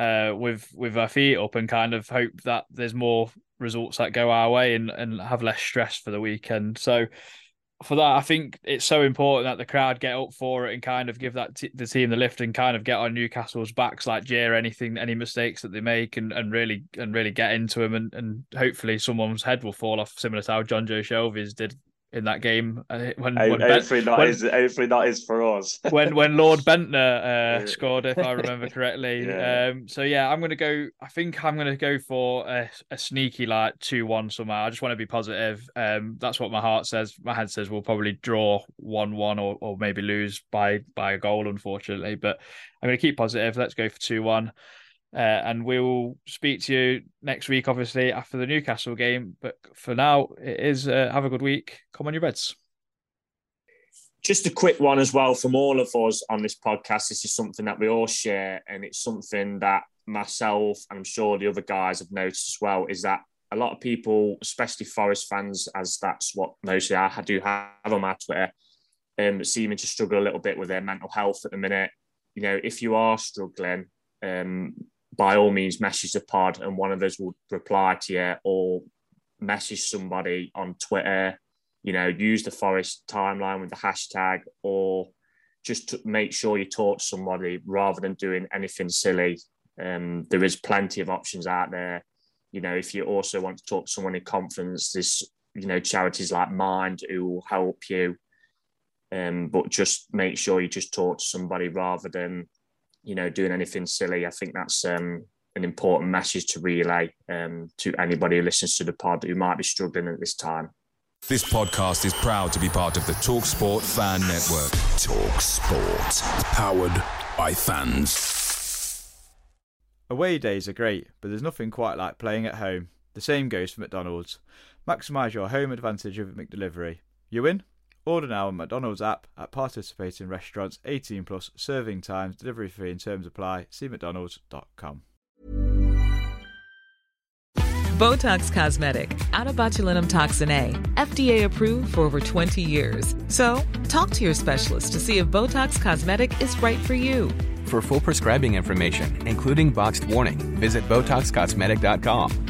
S2: uh, with with our feet up and kind of hope that there's more results that go our way and and have less stress for the weekend. So for that, I think it's so important that the crowd get up for it and kind of give that t- the team the lift and kind of get on Newcastle's backs, like jeer anything, any mistakes that they make, and, and really and really get into them, and, and hopefully someone's head will fall off, similar to how Jonjo Shelvey's did in that game. Uh, when, when
S7: hopefully,
S2: ben,
S7: not
S2: when,
S7: is, hopefully not is for us.
S2: when when Lord Bendtner uh, scored, if I remember correctly.
S7: Yeah.
S2: Um, so yeah, I'm gonna go. I think I'm gonna go for a, a sneaky like two one somehow. I just want to be positive. Um, that's what my heart says. My head says we'll probably draw one one or or maybe lose by by a goal, unfortunately. But I'm gonna keep positive. Let's go for two one. Uh, and we'll speak to you next week, obviously, after the Newcastle game. But for now, it is uh, have a good week. Come on, your beds.
S7: Just a quick one as well from all of us on this podcast. This is something that we all share, and it's something that myself and I'm sure the other guys have noticed as well. Is that a lot of people, especially Forest fans, as that's what mostly I do have on my Twitter, um, seeming to struggle a little bit with their mental health at the minute. You know, if you are struggling, um, by all means message the pod and one of us will reply to you or message somebody on Twitter, you know, use the Forest timeline with the hashtag or just make sure you talk to somebody rather than doing anything silly. Um, there is plenty of options out there. You know, if you also want to talk to someone in confidence, there's, you know, charities like Mind who will help you. Um, but just make sure you just talk to somebody rather than you know, doing anything silly. I think that's um, an important message to relay um, to anybody who listens to the pod who might be struggling at this time.
S8: This podcast is proud to be part of the TalkSport Fan Network. TalkSport, powered by fans.
S1: Away days are great, but there's nothing quite like playing at home. The same goes for McDonald's. Maximise your home advantage with McDelivery. You win? Order now on McDonald's app at participating restaurants 18 plus serving times, delivery fee and terms apply. See McDonald's.com.
S9: Botox Cosmetic, out of botulinum toxin A, FDA approved for over 20 years. So, talk to your specialist to see if Botox Cosmetic is right for you.
S10: For full prescribing information, including boxed warning, visit BotoxCosmetic.com